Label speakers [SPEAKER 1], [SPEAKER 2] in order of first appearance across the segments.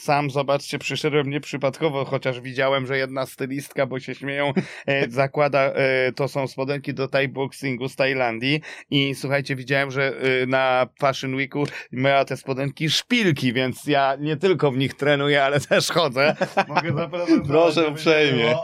[SPEAKER 1] sam, zobaczcie, przyszedłem nieprzypadkowo, chociaż widziałem, że jedna stylistka, bo się śmieją, e, zakłada, e, to są spodenki do Thai boxingu z Tajlandii i słuchajcie, widziałem, że e, na Fashion Weeku miała te spodenki szpilki, więc ja nie tylko w nich trenuję, ale też chodzę. Mogę zaprezentować,
[SPEAKER 2] Proszę uprzejmie.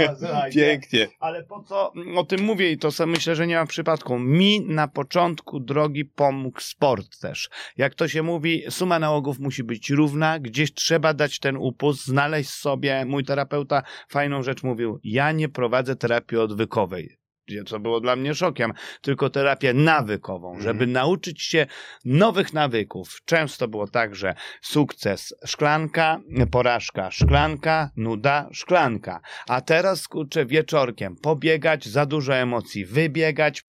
[SPEAKER 2] Pięknie.
[SPEAKER 1] ale po co o tym mówię i to sobie myślę, że nie ma przypadku. Mi na początku drogi pomógł sport też. Jak to się mówi, suma nałogów musi być równa, gdzieś trzeba dać ten upust, znaleźć sobie. Mój terapeuta fajną rzecz mówił, ja nie prowadzę terapii odwykowej. gdzie- Co było dla mnie szokiem, tylko terapię nawykową,
[SPEAKER 2] Mhm.
[SPEAKER 1] żeby nauczyć się nowych nawyków. Często było tak, że sukces szklanka, porażka szklanka, nuda szklanka. A teraz kurczę wieczorkiem pobiegać, za dużo emocji wybiegać.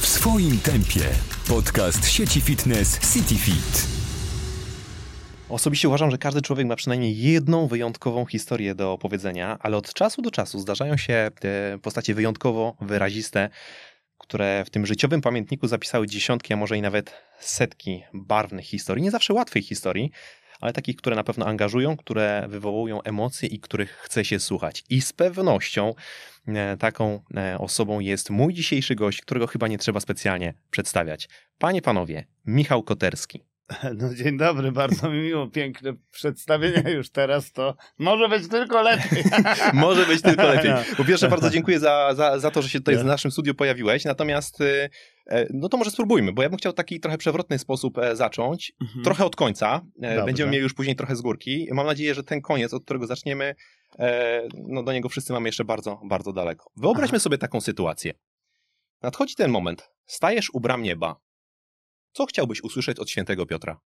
[SPEAKER 3] W swoim tempie. Podcast sieci fitness CityFit.
[SPEAKER 2] Osobiście uważam, że każdy człowiek ma przynajmniej jedną wyjątkową historię do opowiedzenia, ale od czasu do czasu zdarzają się te postacie wyjątkowo wyraziste, które w tym życiowym pamiętniku zapisały dziesiątki, a może i nawet setki barwnych historii, nie zawsze łatwych historii, ale takich, które na pewno angażują, które wywołują emocje i których chce się słuchać. I z pewnością e, taką e, osobą jest mój dzisiejszy gość, którego chyba nie trzeba specjalnie przedstawiać. Panie, panowie, Michał Koterski.
[SPEAKER 1] No dzień dobry, bardzo mi miło, piękne przedstawienie już teraz, to może być tylko lepiej.
[SPEAKER 2] Może być tylko lepiej.
[SPEAKER 1] No.
[SPEAKER 2] Po pierwsze, bardzo dziękuję za, za, za to, że się tutaj w naszym studiu pojawiłeś. Natomiast, y, e, no to może spróbujmy, bo ja bym chciał taki trochę przewrotny sposób e, zacząć.
[SPEAKER 1] Mhm.
[SPEAKER 2] Trochę od końca. E,
[SPEAKER 1] Dobrze.
[SPEAKER 2] Będziemy mieli już później trochę z górki. Mam nadzieję, że ten koniec, od którego zaczniemy, e, no do niego wszyscy mamy jeszcze bardzo, bardzo daleko. Wyobraźmy sobie taką sytuację. Nadchodzi ten moment. Stajesz u bram nieba. Co chciałbyś usłyszeć od świętego Piotra?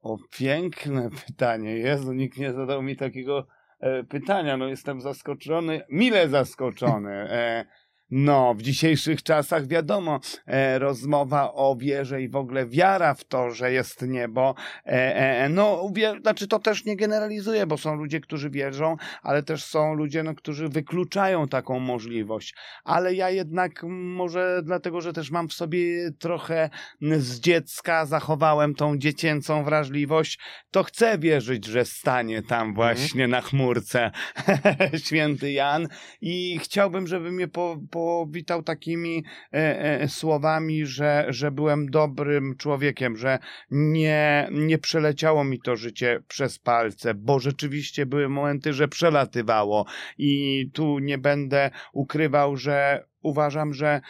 [SPEAKER 1] O, piękne pytanie. Jezu, nikt nie zadał mi takiego e, pytania. No jestem zaskoczony, mile zaskoczony. E, no, w dzisiejszych czasach wiadomo, e, rozmowa o wierze i w ogóle wiara w to, że jest niebo. E, e, no, uwier- znaczy to też nie generalizuje, bo są ludzie, którzy wierzą, ale też są ludzie, no, którzy wykluczają taką możliwość. Ale ja jednak może dlatego, że też mam w sobie trochę z dziecka zachowałem tą dziecięcą wrażliwość, to chcę wierzyć, że stanie tam właśnie na chmurce święty Jan i chciałbym, żeby mnie po, powitał takimi e, e, słowami, że, że byłem dobrym człowiekiem, że nie, nie przeleciało mi to życie przez palce, bo rzeczywiście były momenty, że przelatywało. I tu nie będę ukrywał, że uważam, że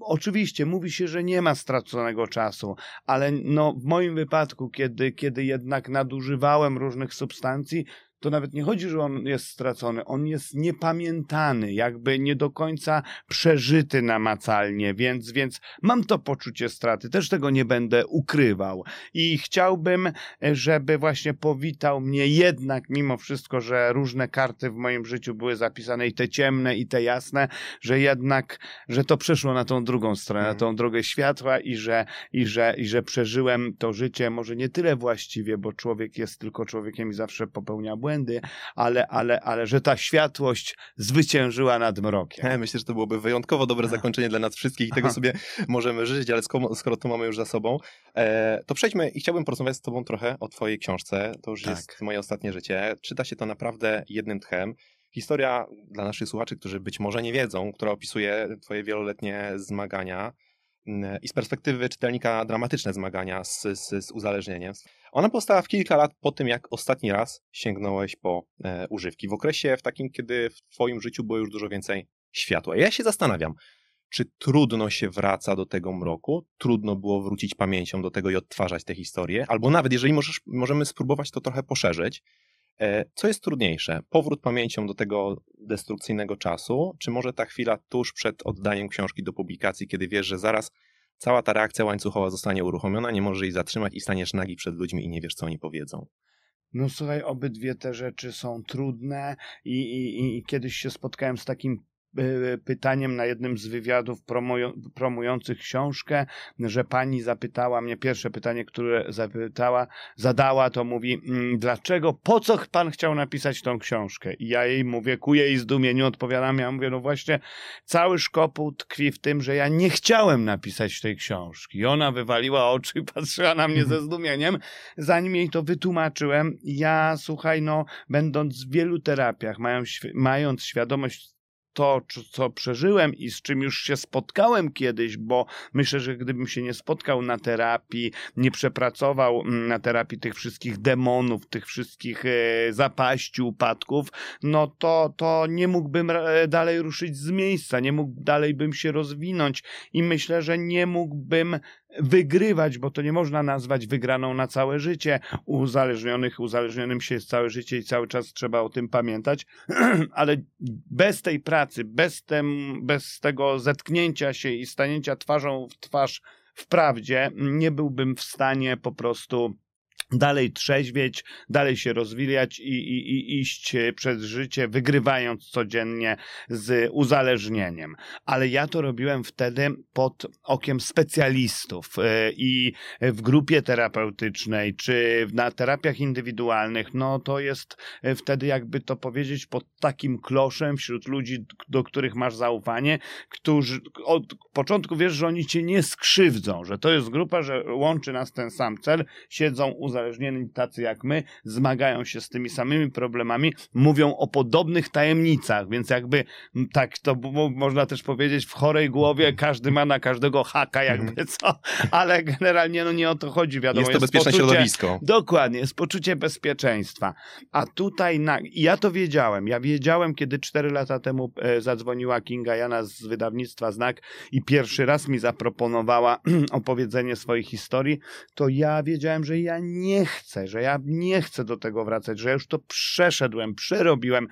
[SPEAKER 1] Oczywiście mówi się, że nie ma straconego czasu, ale no, w moim wypadku, kiedy, kiedy jednak nadużywałem różnych substancji, to nawet nie chodzi, że on jest stracony, on jest niepamiętany, jakby nie do końca przeżyty namacalnie, więc, więc mam to poczucie straty, też tego nie będę ukrywał. I chciałbym, żeby właśnie powitał mnie jednak, mimo wszystko, że różne karty w moim życiu były zapisane, i te ciemne, i te jasne, że jednak, że to przeszło na tą drugą stronę, na
[SPEAKER 2] Mhm.
[SPEAKER 1] tą drogę światła i że, i, że, i że przeżyłem to życie może nie tyle właściwie, bo człowiek jest tylko człowiekiem i zawsze popełnia błędy, ale, ale, ale że ta światłość zwyciężyła nad mrokiem.
[SPEAKER 2] E, Myślę, że to byłoby wyjątkowo dobre zakończenie dla nas wszystkich i tego
[SPEAKER 1] Aha.
[SPEAKER 2] sobie możemy życzyć, ale skoro, skoro to mamy już za sobą, e, to przejdźmy i chciałbym porozmawiać z Tobą trochę o Twojej książce. To już
[SPEAKER 1] Tak.
[SPEAKER 2] jest moje ostatnie życie. Czyta się to naprawdę jednym tchem. Historia dla naszych słuchaczy, którzy być może nie wiedzą, która opisuje Twoje wieloletnie zmagania i z perspektywy czytelnika dramatyczne zmagania z, z, z uzależnieniem. Ona powstała w kilka lat po tym, jak ostatni raz sięgnąłeś po e, używki. W okresie w takim, kiedy w Twoim życiu było już dużo więcej światła. Ja się zastanawiam, czy trudno się wraca do tego mroku? Trudno było wrócić pamięcią do tego i odtwarzać te historie? Albo nawet, jeżeli możesz, możemy spróbować to trochę poszerzyć, co jest trudniejsze? Powrót pamięcią do tego destrukcyjnego czasu, czy może ta chwila tuż przed oddaniem książki do publikacji, kiedy wiesz, że zaraz cała ta reakcja łańcuchowa zostanie uruchomiona, nie możesz jej zatrzymać i staniesz nagi przed ludźmi i nie wiesz, co oni powiedzą?
[SPEAKER 1] No słuchaj, obydwie te rzeczy są trudne i, i, i kiedyś się spotkałem z takim e, pytaniem na jednym z wywiadów promują, promujących książkę, że pani zapytała mnie, pierwsze pytanie, które zapytała, zadała, to mówi, mm, dlaczego, po co pan chciał napisać tą książkę? I ja jej mówię, ku jej zdumieniu odpowiadam, ja mówię, no właśnie, cały szkopuł tkwi w tym, że ja nie chciałem napisać tej książki. I ona wywaliła oczy i patrzyła na mnie ze zdumieniem, zanim jej to wytłumaczyłem. Ja, słuchaj, no, będąc w wielu terapiach, mając, mając świadomość to, co przeżyłem i z czym już się spotkałem kiedyś, bo myślę, że gdybym się nie spotkał na terapii, nie przepracował mm, na terapii tych wszystkich demonów, tych wszystkich e, zapaści, upadków, no to, to nie mógłbym e, dalej ruszyć z miejsca, nie mógł dalej bym się rozwinąć i myślę, że nie mógłbym wygrywać, bo to nie można nazwać wygraną na całe życie. Uzależnionych, uzależnionym się jest całe życie i cały czas trzeba o tym pamiętać, ale bez tej pracy, bez, tem, bez tego zetknięcia się i stanięcia twarzą w twarz w prawdzie, nie byłbym w stanie po prostu dalej trzeźwieć, dalej się rozwijać i, i, i iść przez życie, wygrywając codziennie z uzależnieniem. Ale ja to robiłem wtedy pod okiem specjalistów e, i w grupie terapeutycznej, czy na terapiach indywidualnych, no to jest e, wtedy, jakby to powiedzieć, pod takim kloszem wśród ludzi, do których masz zaufanie, którzy od początku wiesz, że oni cię nie skrzywdzą, że to jest grupa, że łączy nas ten sam cel, siedzą uzależnieni uzależnieni tacy jak my, zmagają się z tymi samymi problemami, mówią o podobnych tajemnicach, więc jakby tak to można też powiedzieć w chorej głowie, każdy ma na każdego haka jakby mhm. co, ale generalnie no nie o to chodzi, wiadomo.
[SPEAKER 2] Jest to jest bezpieczne poczucie, środowisko.
[SPEAKER 1] Dokładnie, jest poczucie bezpieczeństwa. A tutaj na, ja to wiedziałem, ja wiedziałem, kiedy cztery lata temu e, zadzwoniła Kinga Jana z wydawnictwa Znak i pierwszy raz mi zaproponowała opowiedzenie swojej historii, to ja wiedziałem, że ja nie nie chcę, że ja nie chcę do tego wracać, że ja już to przeszedłem, przerobiłem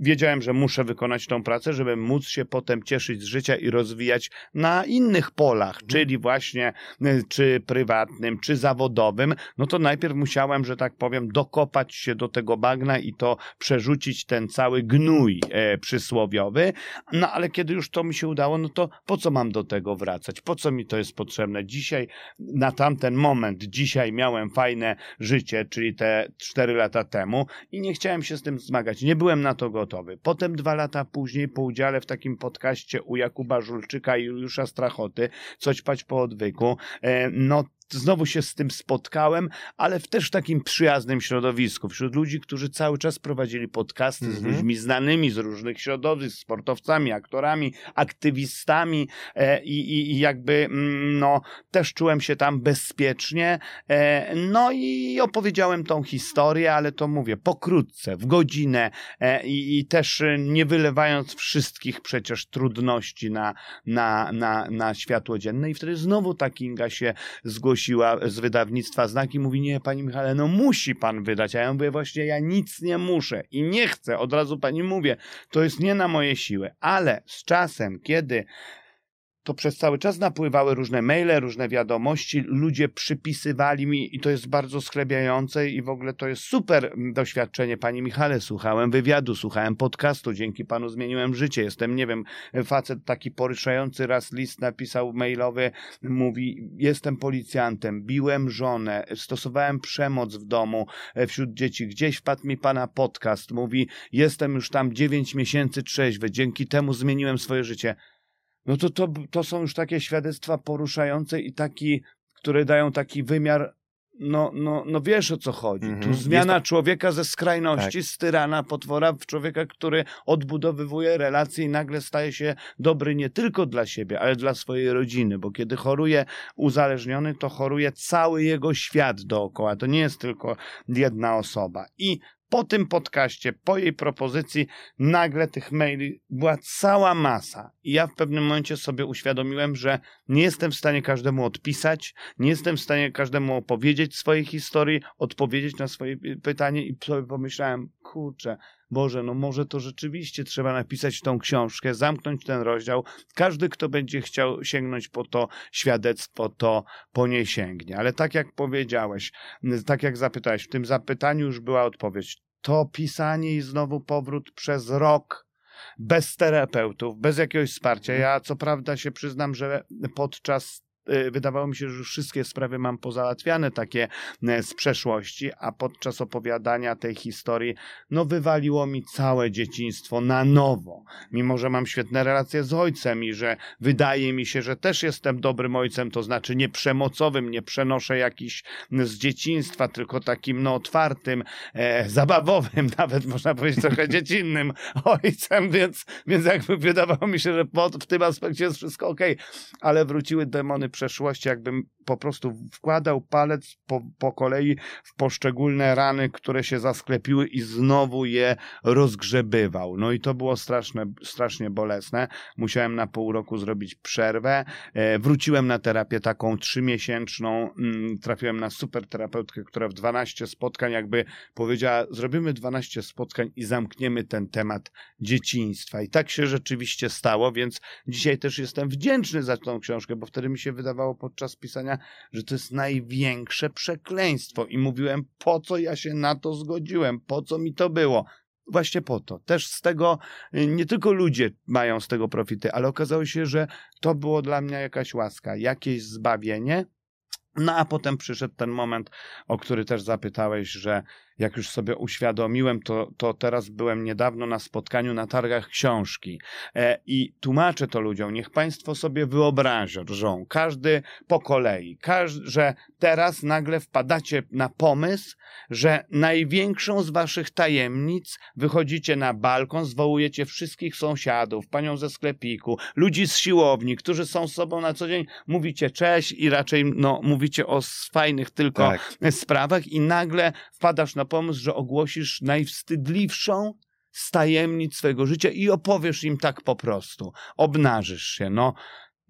[SPEAKER 1] wiedziałem, że muszę wykonać tą pracę, żeby móc się potem cieszyć z życia i rozwijać na innych polach, mhm. czyli właśnie y, czy prywatnym, czy zawodowym, no to najpierw musiałem, że tak powiem, dokopać się do tego bagna i to przerzucić ten cały gnój e, przysłowiowy. No ale kiedy już to mi się udało, no to po co mam do tego wracać? Po co mi to jest potrzebne? Dzisiaj, na tamten moment, dzisiaj miałem fajne życie, czyli te cztery lata temu i nie chciałem się z tym zmagać. Nie byłem na to gotowy gotowy. Potem dwa lata później po udziale w takim podcaście u Jakuba Żulczyka i Juliusza Strachoty, coś pać po odwyku, e, no znowu się z tym spotkałem, ale w też takim przyjaznym środowisku, wśród ludzi, którzy cały czas prowadzili podcasty mm -hmm. z mhm. ludźmi znanymi z różnych środowisk, sportowcami, aktorami, aktywistami e, i, i, jakby mm, no, też czułem się tam bezpiecznie. E, no i opowiedziałem tą historię, ale to mówię pokrótce, w godzinę e, i, i też nie wylewając wszystkich przecież trudności na, na, na, na światło dzienne i wtedy znowu ta Kinga się zgłosiła zgłosiła z wydawnictwa znaki, mówi, nie, pani Michale, no musi pan wydać, a ja mówię, właśnie ja nic nie muszę i nie chcę, od razu pani mówię, to jest nie na moje siły, ale z czasem, kiedy to przez cały czas napływały różne maile, różne wiadomości, ludzie przypisywali mi i to jest bardzo sklebiające i w ogóle to jest super doświadczenie. Pani Michale, słuchałem wywiadu, słuchałem podcastu, dzięki panu zmieniłem życie. Jestem, nie wiem, facet taki poruszający raz list napisał mailowy, mówi, jestem policjantem, biłem żonę, stosowałem przemoc w domu e, wśród dzieci, gdzieś wpadł mi pana podcast, mówi, jestem już tam 9 miesięcy trzeźwy, dzięki temu zmieniłem swoje życie no to, to, to są już takie świadectwa poruszające i taki, które dają taki wymiar no, no, no wiesz o co chodzi. Mm -hmm. Tu zmiana to... człowieka ze skrajności, tak. z tyrana, potwora, w człowieka, który odbudowywuje relacje i nagle staje się dobry nie tylko dla siebie, ale dla swojej rodziny, bo kiedy choruje uzależniony, to choruje cały jego świat dookoła. To nie jest tylko jedna osoba. I po tym podcaście, po jej propozycji, nagle tych maili była cała masa. I ja w pewnym momencie sobie uświadomiłem, że nie jestem w stanie każdemu odpisać, nie jestem w stanie każdemu opowiedzieć swojej historii, odpowiedzieć na swoje pytanie i sobie pomyślałem, kurczę, Boże, no może to rzeczywiście trzeba napisać tą książkę, zamknąć ten rozdział. Każdy, kto będzie chciał sięgnąć po to świadectwo, to po nie sięgnie. Ale tak jak powiedziałeś, tak jak zapytałeś, w tym zapytaniu już była odpowiedź. To pisanie i znowu powrót przez rok bez terapeutów, bez jakiegoś wsparcia.
[SPEAKER 2] Mhm.
[SPEAKER 1] Ja co prawda się przyznam, że podczas wydawało mi się, że już wszystkie sprawy mam pozałatwiane takie y, z przeszłości, a podczas opowiadania tej historii, no wywaliło mi całe dzieciństwo na nowo. Mimo, że mam świetne relacje z ojcem i że wydaje mi się, że też jestem dobrym ojcem, to znaczy nie przemocowym, nie przenoszę jakiś z dzieciństwa, tylko takim no otwartym, e, zabawowym, nawet można powiedzieć trochę dziecinnym ojcem, więc, więc jakby wydawało mi się, że pod, w tym aspekcie jest wszystko okej, ale wróciły demony przeszłości, jakbym po prostu wkładał palec po, po kolei w poszczególne rany, które się zasklepiły i znowu je rozgrzebywał. No i to było straszne, strasznie bolesne. Musiałem na pół roku zrobić przerwę. E, wróciłem na terapię taką trzymiesięczną. Mm, trafiłem na super terapeutkę, która w 12 spotkań jakby powiedziała, zrobimy 12 spotkań i zamkniemy ten temat dzieciństwa. I tak się rzeczywiście stało, więc dzisiaj też jestem wdzięczny za tą książkę, bo wtedy mi się wydawało podczas pisania, że to jest największe przekleństwo i mówiłem, po co ja się na to zgodziłem, po co mi to było. Właśnie po to. Też z tego y, nie tylko ludzie mają z tego profity, ale okazało się, że to było dla mnie jakaś łaska, jakieś zbawienie. No a potem przyszedł ten moment, o który też zapytałeś, że jak już sobie uświadomiłem, to, to teraz byłem niedawno na spotkaniu na targach książki e, i tłumaczę to ludziom. Niech Państwo sobie wyobrażą, każdy po kolei, każdy, że teraz nagle wpadacie na pomysł, że największą z Waszych tajemnic wychodzicie na balkon, zwołujecie wszystkich sąsiadów, panią ze sklepiku, ludzi z siłowni, którzy są z sobą na co dzień, mówicie cześć i raczej no, mówicie o fajnych tylko
[SPEAKER 2] Tak.
[SPEAKER 1] sprawach i nagle wpadasz na pomysł, że ogłosisz najwstydliwszą z tajemnic swojego życia i opowiesz im tak po prostu. Obnażysz się. No,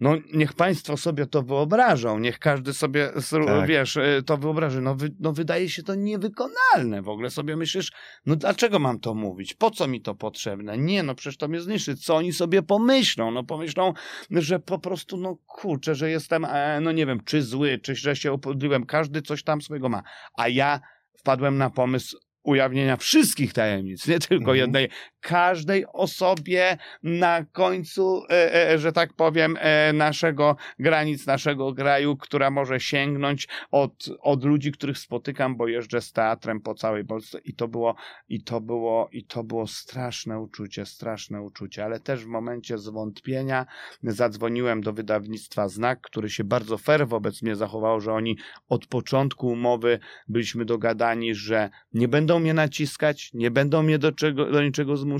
[SPEAKER 1] no niech państwo sobie to wyobrażą, niech każdy sobie,
[SPEAKER 2] Tak.
[SPEAKER 1] wiesz, y, to wyobraży. No, wy, no wydaje się to niewykonalne. W ogóle sobie myślisz, no dlaczego mam to mówić? Po co mi to potrzebne? Nie, no przecież to mnie zniszczy. Co oni sobie pomyślą? No pomyślą, że po prostu, no kurczę, że jestem, e, no nie wiem, czy zły, czy że się upodliłem. Każdy coś tam swojego ma. A ja wpadłem na pomysł ujawnienia wszystkich tajemnic, nie tylko
[SPEAKER 2] Mhm.
[SPEAKER 1] jednej, każdej osobie na końcu, e, e, że tak powiem, e, naszego granic, naszego kraju, która może sięgnąć od, od ludzi, których spotykam, bo jeżdżę z teatrem po całej Polsce. I to było, i to było, i to było straszne uczucie, straszne uczucie, ale też w momencie zwątpienia zadzwoniłem do wydawnictwa Znak, który się bardzo fair wobec mnie zachował, że oni od początku umowy byliśmy dogadani, że nie będą mnie naciskać, nie będą mnie do, czego, do niczego zmuszać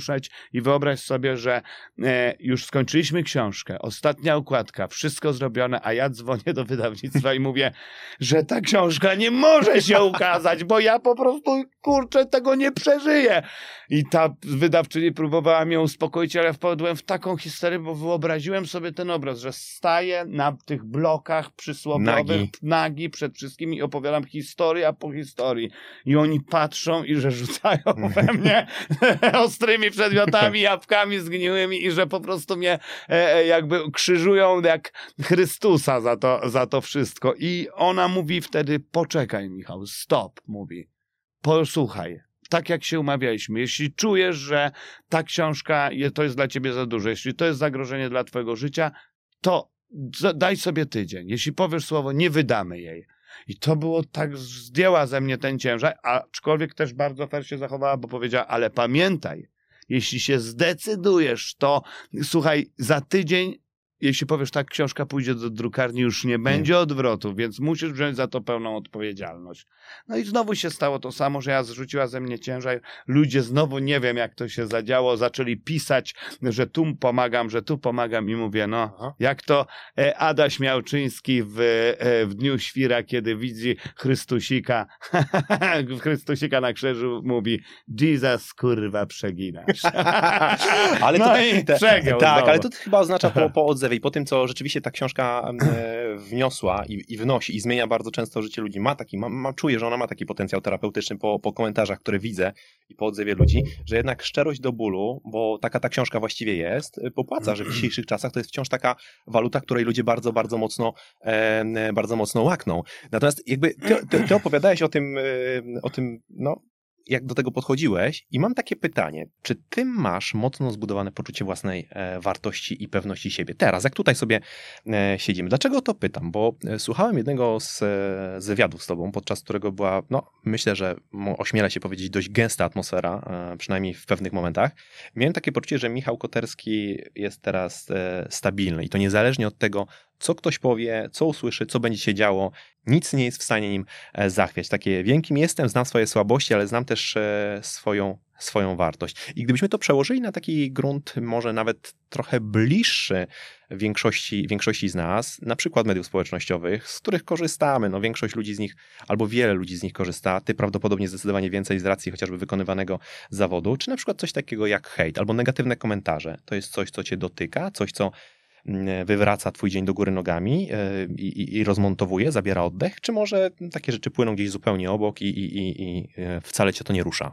[SPEAKER 1] i wyobraź sobie, że e, już skończyliśmy książkę, ostatnia układka, wszystko zrobione, a ja dzwonię do wydawnictwa i mówię, że ta książka nie może się ukazać, bo ja po prostu, kurczę, tego nie przeżyję. I ta wydawczyni próbowała mnie uspokoić, ale wpadłem w taką histerię, bo wyobraziłem sobie ten obraz, że staję na tych blokach przysłowiowych,
[SPEAKER 2] Nagi.
[SPEAKER 1] nagi przed wszystkimi i opowiadam historia po historii. I oni patrzą i że rzucają we mnie ostrymi przedmiotami, jabłkami zgniłymi i że po prostu mnie e, e, jakby krzyżują jak Chrystusa za to, za to wszystko. I ona mówi wtedy, poczekaj Michał, stop, mówi, posłuchaj. Tak jak się umawialiśmy, jeśli czujesz, że ta książka to jest dla ciebie za dużo, jeśli to jest zagrożenie dla twojego życia, to daj sobie tydzień. Jeśli powiesz słowo, nie wydamy jej. I to było tak, zdjęła ze mnie ten ciężar, aczkolwiek też bardzo fair się zachowała, bo powiedziała, ale pamiętaj, jeśli się zdecydujesz, to słuchaj, za tydzień, jeśli powiesz tak, książka pójdzie do drukarni, już nie będzie odwrotu, więc musisz wziąć za to pełną odpowiedzialność. No i znowu się stało to samo, że ja zrzuciła ze mnie ciężar. Ludzie znowu nie wiem, jak to się zadziało, zaczęli pisać, że tu pomagam, że tu pomagam i mówię, no,
[SPEAKER 2] Aha.
[SPEAKER 1] jak to e, Adaś Miałczyński w, e, w Dniu Świra, kiedy widzi Chrystusika, Chrystusika na krzyżu, mówi Jesus, kurwa, przeginasz.
[SPEAKER 2] Ale
[SPEAKER 1] no
[SPEAKER 2] to,
[SPEAKER 1] i przegiął
[SPEAKER 2] Tak,
[SPEAKER 1] znowu.
[SPEAKER 2] ale to chyba oznacza po, po odzewie i po tym, co rzeczywiście ta książka e, wniosła i, i wnosi i zmienia bardzo często życie ludzi. Ma taki, ma, ma, czuję, że ona ma taki potencjał terapeutyczny po, po komentarzach, które widzę i po odzewie ludzi, że jednak szczerość do bólu, bo taka ta książka właściwie jest, e, popłaca, że w dzisiejszych czasach to jest wciąż taka waluta, której ludzie bardzo, bardzo mocno, e, bardzo mocno łakną. Natomiast jakby ty, ty, ty opowiadałeś o tym, o tym, no, jak do tego podchodziłeś i mam takie pytanie, czy ty masz mocno zbudowane poczucie własnej e, wartości i pewności siebie? Teraz, jak tutaj sobie e, siedzimy. Dlaczego to pytam? Bo e, słuchałem jednego z, wywiadów z tobą, podczas którego była, no myślę, że ośmiela się powiedzieć, dość gęsta atmosfera, przynajmniej w pewnych momentach. Miałem takie poczucie, że Michał Koterski jest teraz stabilny i to niezależnie od tego, co ktoś powie, co usłyszy, co będzie się działo, nic nie jest w stanie nim e, zachwiać. Takie wiem kim jestem, znam swoje słabości, ale znam też e, swoją, swoją wartość. I gdybyśmy to przełożyli na taki grunt może nawet trochę bliższy większości, większości z nas, na przykład mediów społecznościowych, z których korzystamy, no większość ludzi z nich, albo wiele ludzi z nich korzysta, ty prawdopodobnie zdecydowanie więcej z racji chociażby wykonywanego zawodu, czy na przykład coś takiego jak hejt, albo negatywne komentarze. To jest coś, co cię dotyka, coś, co wywraca twój dzień do góry nogami e, i, i, rozmontowuje, zabiera oddech, czy może takie rzeczy płyną gdzieś zupełnie obok i, i, i e, wcale cię to nie rusza?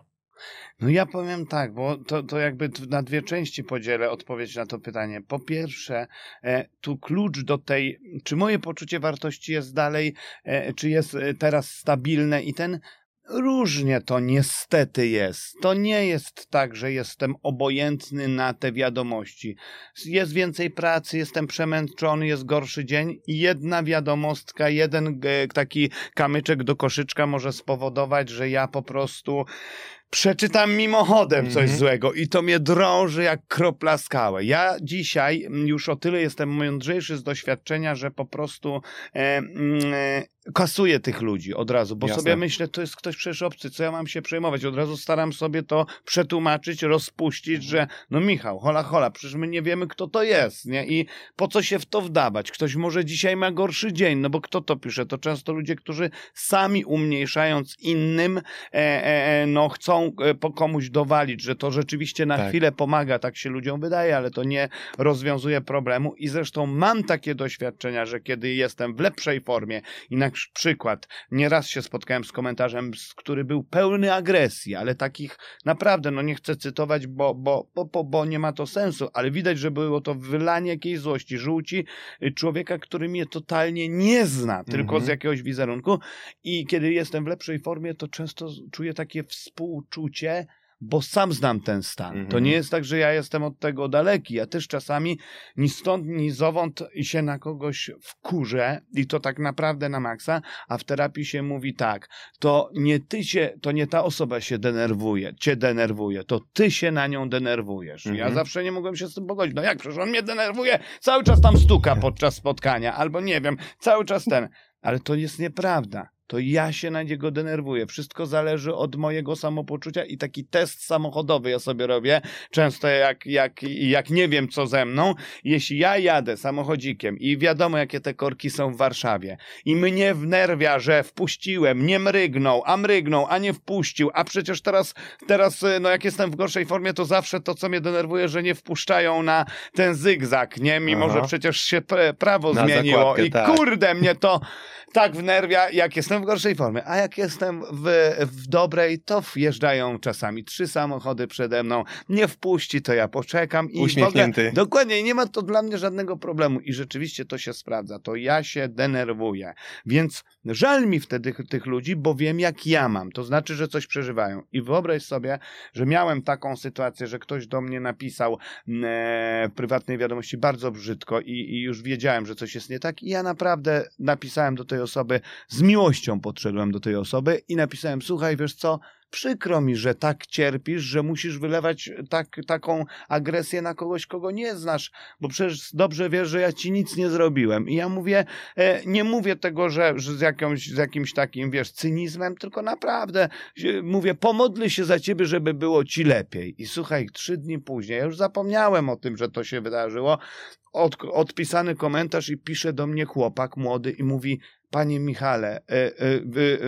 [SPEAKER 1] No ja powiem tak, bo to, to jakby na dwie części podzielę odpowiedź na to pytanie. Po pierwsze, e, tu klucz do tej, czy moje poczucie wartości jest dalej, czy jest teraz stabilne i ten Różnie to niestety jest. To nie jest tak, że jestem obojętny na te wiadomości. Jest więcej pracy, jestem przemęczony, jest gorszy dzień i jedna wiadomostka, jeden taki kamyczek do koszyczka może spowodować, że ja po prostu przeczytam mimochodem coś mm -hmm. złego i to mnie drąży jak kropla skałę. Ja dzisiaj już o tyle jestem mądrzejszy z doświadczenia, że po prostu e, mm, e, kasuję tych ludzi od razu, bo Jasne. sobie myślę, to jest ktoś przecież obcy, co ja mam się przejmować? Od razu staram sobie to przetłumaczyć, rozpuścić, że no Michał, hola hola, przecież my nie wiemy, kto to jest, nie? I po co się w to wdawać? Ktoś może dzisiaj ma gorszy dzień, no bo kto to pisze? To często ludzie, którzy sami umniejszając innym, e, e, e no chcą e, po komuś dowalić, że to rzeczywiście na tak. chwilę pomaga, tak się ludziom wydaje, ale to nie rozwiązuje problemu i zresztą mam takie doświadczenia, że kiedy jestem w lepszej formie i na przykład, nieraz się spotkałem z komentarzem, który był pełny agresji, ale takich naprawdę, no nie chcę cytować, bo, bo, bo, bo, nie ma to sensu, ale widać, że było to wylanie jakiejś złości, żółci y, człowieka, który mnie totalnie nie zna, tylko z mhm. jakiegoś wizerunku i kiedy jestem w lepszej formie, to często czuję takie współczucie, bo sam znam ten stan. -hmm. To nie mhm. jest tak, że ja jestem od tego daleki. Ja też czasami ni stąd, ni zowąd się na kogoś wkurzę i to tak naprawdę na maksa, a w terapii się mówi tak, to nie ty się, to nie ta osoba się denerwuje, cię denerwuje, to ty się na nią denerwujesz. -hmm. Ja mhm. zawsze nie mogłem się z tym pogodzić. No jak, przecież on mnie denerwuje, cały czas tam stuka podczas spotkania, albo nie wiem, cały czas ten. Ale to jest nieprawda to ja się na niego denerwuję. Wszystko zależy od mojego samopoczucia i taki test samochodowy ja sobie robię. Często jak, jak, jak nie wiem co ze mną, jeśli ja jadę samochodzikiem i wiadomo jakie te korki są w Warszawie i mnie wnerwia, że wpuściłem, nie mrygnął, a mrygnął, a nie wpuścił, a przecież teraz, teraz no jak jestem w gorszej formie, to zawsze to co mnie denerwuje, że nie wpuszczają na ten zygzak, nie? Mimo, Aha. że przecież się prawo na zmieniło i tak. kurde mnie to tak wnerwia, jak jestem w gorszej formie. A jak jestem w, w dobrej, to wjeżdżają czasami trzy samochody przede mną. Nie wpuści, to ja poczekam.
[SPEAKER 2] I Uśmiechnięty.
[SPEAKER 1] Ogóle, dokładnie, nie ma to dla mnie żadnego problemu. I rzeczywiście to się sprawdza. To ja się denerwuję. Więc żal mi wtedy tych ludzi, bo wiem, jak ja mam. To znaczy, że coś przeżywają. I wyobraź sobie, że miałem taką sytuację, że ktoś do mnie napisał e, w prywatnej wiadomości bardzo brzydko i, i już wiedziałem, że coś jest nie tak. I ja naprawdę napisałem do tej osoby, z miłością podszedłem do tej osoby i napisałem, słuchaj, wiesz co, przykro mi, że tak cierpisz, że musisz wylewać tak, taką agresję na kogoś, kogo nie znasz, bo przecież dobrze wiesz, że ja ci nic nie zrobiłem. I ja mówię, e, nie mówię tego, że, że z, jakąś, z jakimś takim, wiesz, cynizmem, tylko naprawdę mówię, pomodlę się za ciebie, żeby było ci lepiej. I słuchaj, trzy dni później, ja już zapomniałem o tym, że to się wydarzyło, od, odpisany komentarz i pisze do mnie chłopak młody i mówi, Panie Michale, e,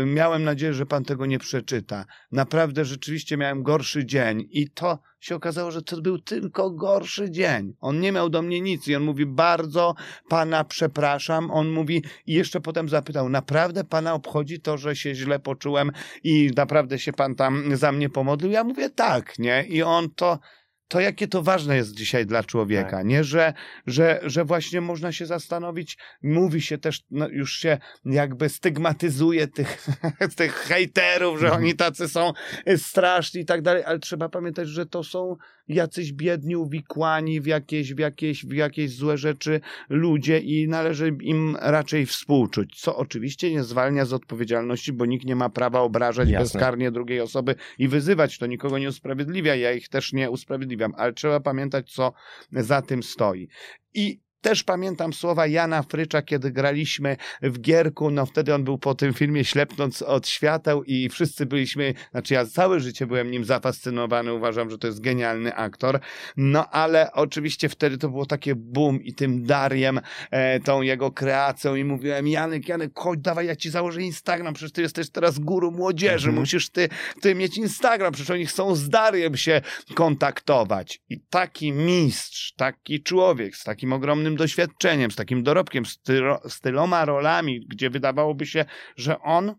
[SPEAKER 1] e, miałem nadzieję, że pan tego nie przeczyta. Naprawdę, rzeczywiście miałem gorszy dzień i to się okazało, że to był tylko gorszy dzień. On nie miał do mnie nic i on mówi, bardzo pana przepraszam. On mówi i jeszcze potem zapytał, naprawdę pana obchodzi to, że się źle poczułem i naprawdę się pan tam za mnie pomodlił? Ja mówię, tak, nie? I on to to jakie to ważne jest dzisiaj dla człowieka,
[SPEAKER 2] Tak.
[SPEAKER 1] nie? Że, że, że właśnie można się zastanowić, mówi się też, no już się jakby stygmatyzuje tych, tych hejterów, że
[SPEAKER 2] Mhm.
[SPEAKER 1] oni tacy są straszni i tak dalej, ale trzeba pamiętać, że to są jacyś biedni, uwikłani w jakieś, w jakieś, w jakieś złe rzeczy ludzie i należy im raczej współczuć, co oczywiście nie zwalnia z odpowiedzialności, bo nikt nie ma prawa obrażać
[SPEAKER 2] Jasne.
[SPEAKER 1] bezkarnie drugiej osoby i wyzywać, to nikogo nie usprawiedliwia, ja ich też nie usprawiedliwiam, ale trzeba pamiętać, co za tym stoi. I też pamiętam słowa Jana Frycza, kiedy graliśmy w Gierku, no wtedy on był po tym filmie Ślepnąc od świateł i wszyscy byliśmy, znaczy ja całe życie byłem nim zafascynowany, uważam, że to jest genialny aktor, no ale oczywiście wtedy to było takie boom i tym Dariem, e, tą jego kreacją i mówiłem, Janek, Janek, chodź, dawaj, ja ci założę Instagram, przecież ty jesteś teraz guru młodzieży,
[SPEAKER 2] Mhm.
[SPEAKER 1] musisz ty, ty mieć Instagram, przecież oni chcą z Dariem się kontaktować. I taki mistrz, taki człowiek z takim ogromnym doświadczeniem, z takim dorobkiem, z, tyro, z tyloma rolami, gdzie wydawałoby się, że on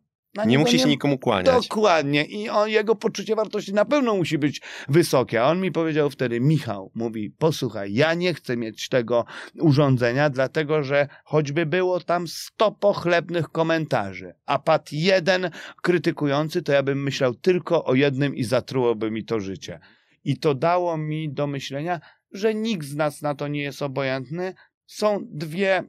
[SPEAKER 2] Nie musi się nikomu kłaniać.
[SPEAKER 1] Dokładnie. I on, jego poczucie wartości na pewno musi być wysokie. A on mi powiedział wtedy, Michał, mówi, posłuchaj, ja nie chcę mieć tego urządzenia, dlatego że choćby było tam sto pochlebnych komentarzy, a padł jeden krytykujący, to ja bym myślał tylko o jednym i zatrułoby mi to życie. I to dało mi do myślenia, że nikt z nas na to nie jest obojętny. Są dwie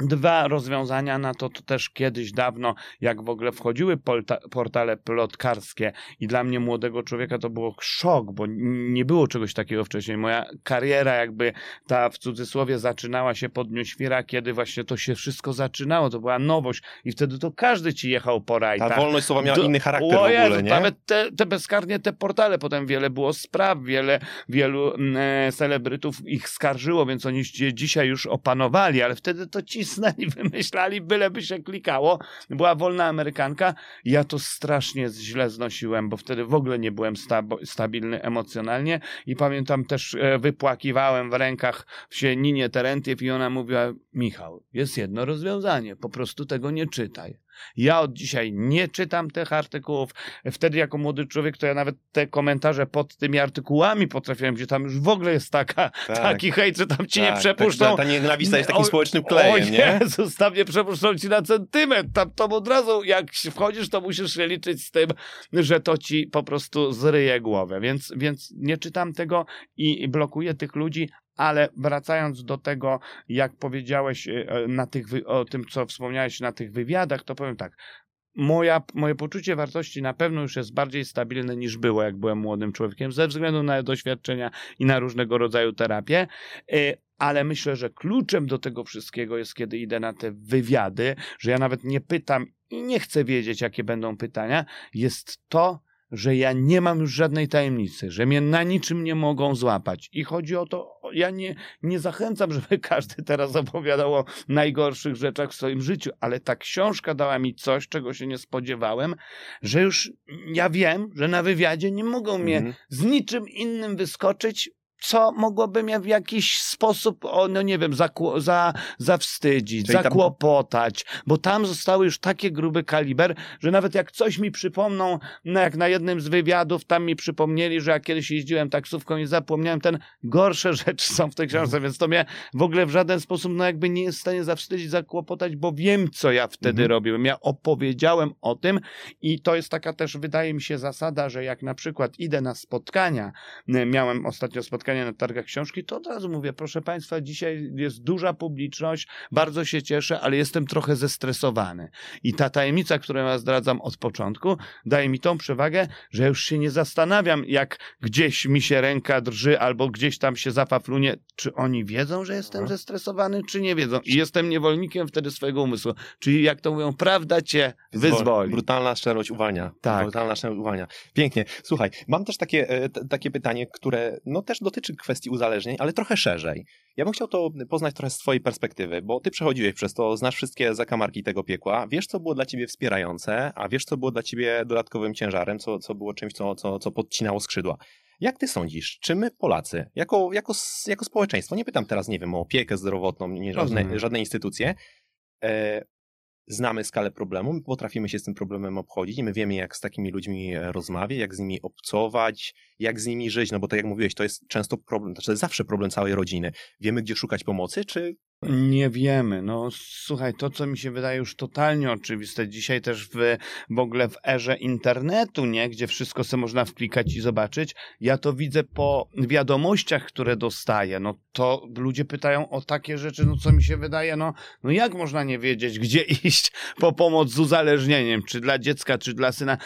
[SPEAKER 1] Dwa rozwiązania na to, to też kiedyś dawno, jak w ogóle wchodziły polta, portale plotkarskie i dla mnie młodego człowieka to było szok, bo nie było czegoś takiego wcześniej. Moja kariera jakby ta w cudzysłowie zaczynała się pod dniu świra, kiedy właśnie to się wszystko zaczynało, to była nowość i wtedy to każdy ci jechał po rajtach.
[SPEAKER 2] Ta wolność słowa miała
[SPEAKER 1] Do-
[SPEAKER 2] inny charakter
[SPEAKER 1] o
[SPEAKER 2] w
[SPEAKER 1] Jezu,
[SPEAKER 2] ogóle, nie?
[SPEAKER 1] Nawet te, te bezkarnie te portale, potem wiele było spraw, wiele, wielu mm, e, celebrytów ich skarżyło, więc oni się dzisiaj już opanowali, ale wtedy to cisnęli, wymyślali, byleby się klikało. Była wolna amerykanka. Ja to strasznie źle znosiłem, bo wtedy w ogóle nie byłem sta- stabilny emocjonalnie i pamiętam też e, wypłakiwałem w rękach się Ninie Terentiew i ona mówiła, Michał, jest jedno rozwiązanie, po prostu tego nie czytaj. Ja od dzisiaj nie czytam tych artykułów. Wtedy jako młody człowiek to ja nawet te komentarze pod tymi artykułami potrafiłem, gdzie tam już w ogóle jest taka,
[SPEAKER 2] Tak.
[SPEAKER 1] taki hejt, że tam ci nie
[SPEAKER 2] Tak,
[SPEAKER 1] przepuszczą.
[SPEAKER 2] Ta, ta nienawiść jest takim
[SPEAKER 1] O-
[SPEAKER 2] społecznym
[SPEAKER 1] O
[SPEAKER 2] klejem, nie?
[SPEAKER 1] Jezus, tam nie przepuszczą ci na centymetr. Tam to od razu, jak wchodzisz, to musisz się liczyć z tym, że to ci po prostu zryje głowę. Więc, więc nie czytam tego i i blokuję tych ludzi, ale wracając do tego, jak powiedziałeś e, na tych, o tym, co wspomniałeś na tych wywiadach, to powiem tak. Moja, moje poczucie wartości na pewno już jest bardziej stabilne niż było, jak byłem młodym człowiekiem, ze względu na doświadczenia i na różnego rodzaju terapię. E, Ale myślę, że kluczem do tego wszystkiego jest, kiedy idę na te wywiady, że ja nawet nie pytam i nie chcę wiedzieć, jakie będą pytania, jest to, że ja nie mam już żadnej tajemnicy, że mnie na niczym nie mogą złapać. I chodzi o to, ja nie, nie zachęcam, żeby każdy teraz opowiadał o najgorszych rzeczach w swoim życiu, ale ta książka dała mi coś, czego się nie spodziewałem, że już ja wiem, że na wywiadzie nie mogą mnie
[SPEAKER 2] Mhm.
[SPEAKER 1] z niczym innym wyskoczyć, co mogłoby mnie w jakiś sposób, o, no nie wiem, zakło, za, zawstydzić,
[SPEAKER 2] Czyli tam-
[SPEAKER 1] zakłopotać, bo tam zostały już takie gruby kaliber, że nawet jak coś mi przypomną, no jak na jednym z wywiadów tam mi przypomnieli, że jak kiedyś jeździłem taksówką i zapomniałem ten, gorsze rzeczy są w tej książce, więc to mnie w ogóle w żaden sposób no jakby nie jest w stanie zawstydzić, zakłopotać, bo wiem, co ja wtedy
[SPEAKER 2] Mhm.
[SPEAKER 1] robiłem. Ja opowiedziałem o tym i to jest taka też, wydaje mi się, zasada, że jak na przykład idę na spotkania, miałem ostatnio spotkanie na targach książki, to od razu mówię, proszę Państwa, dzisiaj jest duża publiczność, bardzo się cieszę, ale jestem trochę zestresowany. I ta tajemnica, którą ja zdradzam od początku, daje mi tą przewagę, że już się nie zastanawiam, jak gdzieś mi się ręka drży albo gdzieś tam się zapaflunie, czy oni wiedzą, że jestem
[SPEAKER 2] Aha.
[SPEAKER 1] zestresowany, czy nie wiedzą. I jestem niewolnikiem wtedy swojego umysłu. Czyli jak to mówią, prawda cię wyzwoli.
[SPEAKER 2] Brutalna szczerość uwalnia.
[SPEAKER 1] Tak.
[SPEAKER 2] Brutalna szczerość uwalnia. Pięknie. Słuchaj, mam też takie, e, takie pytanie, które no też dotyczy kwestii uzależnień, ale trochę szerzej. Ja bym chciał to poznać trochę z twojej perspektywy, bo ty przechodziłeś przez to, znasz wszystkie zakamarki tego piekła, wiesz, co było dla ciebie wspierające, a wiesz, co było dla ciebie dodatkowym ciężarem, co, co było czymś, co, co, co podcinało skrzydła. Jak ty sądzisz, czy my Polacy, jako, jako, jako społeczeństwo, nie pytam teraz, nie wiem, o opiekę zdrowotną, nie żadne, żadne instytucje, e, znamy skalę problemu, my potrafimy się z tym problemem obchodzić, my wiemy, jak z takimi ludźmi e, rozmawiać, jak z nimi obcować, jak z nimi żyć, no bo tak jak mówiłeś, to jest często problem, to jest zawsze problem całej rodziny. Wiemy, gdzie szukać pomocy, czy
[SPEAKER 1] Nie wiemy. No słuchaj, to co mi się wydaje już totalnie oczywiste, dzisiaj też w, w ogóle w erze internetu, nie, gdzie wszystko sobie można wklikać i zobaczyć, ja to widzę po wiadomościach, które dostaję. No to ludzie pytają o takie rzeczy, no co mi się wydaje, no, no jak można nie wiedzieć, gdzie iść po pomoc z uzależnieniem, czy dla dziecka, czy dla syna.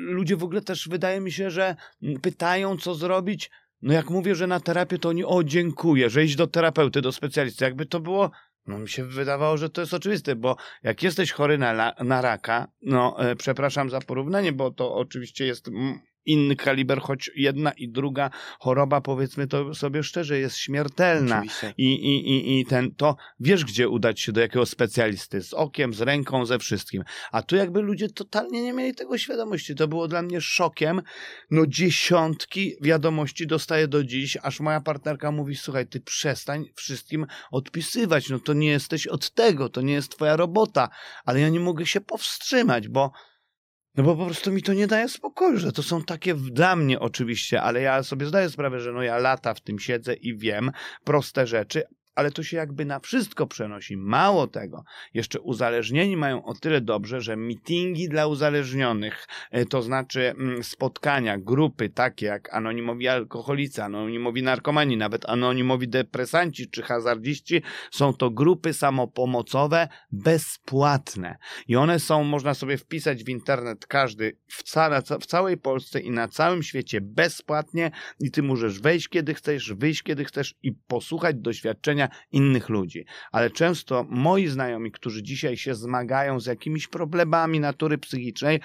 [SPEAKER 1] Ludzie w ogóle też wydaje mi się, że pytają, co zrobić. No jak mówię, że na terapię, to oni, o dziękuję, że iść do terapeuty, do specjalisty. Jakby to było, no mi się wydawało, że to jest oczywiste, bo jak jesteś chory na, na raka, no e, przepraszam za porównanie, bo to oczywiście jest inny kaliber, choć jedna i druga choroba, powiedzmy to sobie szczerze, jest śmiertelna. I, i, i, I ten, to wiesz, gdzie udać się do jakiego specjalisty, z okiem, z ręką, ze wszystkim. A tu jakby ludzie totalnie nie mieli tego świadomości. To było dla mnie szokiem. No dziesiątki wiadomości dostaję do dziś, aż moja partnerka mówi, słuchaj, ty przestań wszystkim odpisywać. No to nie jesteś od tego, to nie jest twoja robota. Ale ja nie mogę się powstrzymać, bo no bo po prostu mi to nie daje spokoju, że to są takie dla mnie oczywiście, ale ja sobie zdaję sprawę, że no ja lata w tym siedzę i wiem proste rzeczy, ale to się jakby na wszystko przenosi. Mało tego, jeszcze uzależnieni mają o tyle dobrze, że meetingi dla uzależnionych, e, to znaczy mm, spotkania, grupy takie jak anonimowi alkoholicy, anonimowi narkomani, nawet anonimowi depresanci czy hazardziści, są to grupy samopomocowe bezpłatne. I one są, można sobie wpisać w internet każdy, w, ca w całej Polsce i na całym świecie bezpłatnie i ty możesz wejść kiedy chcesz, wyjść kiedy chcesz i posłuchać doświadczenia innych ludzi. Ale często moi znajomi, którzy dzisiaj się zmagają z jakimiś problemami natury psychicznej,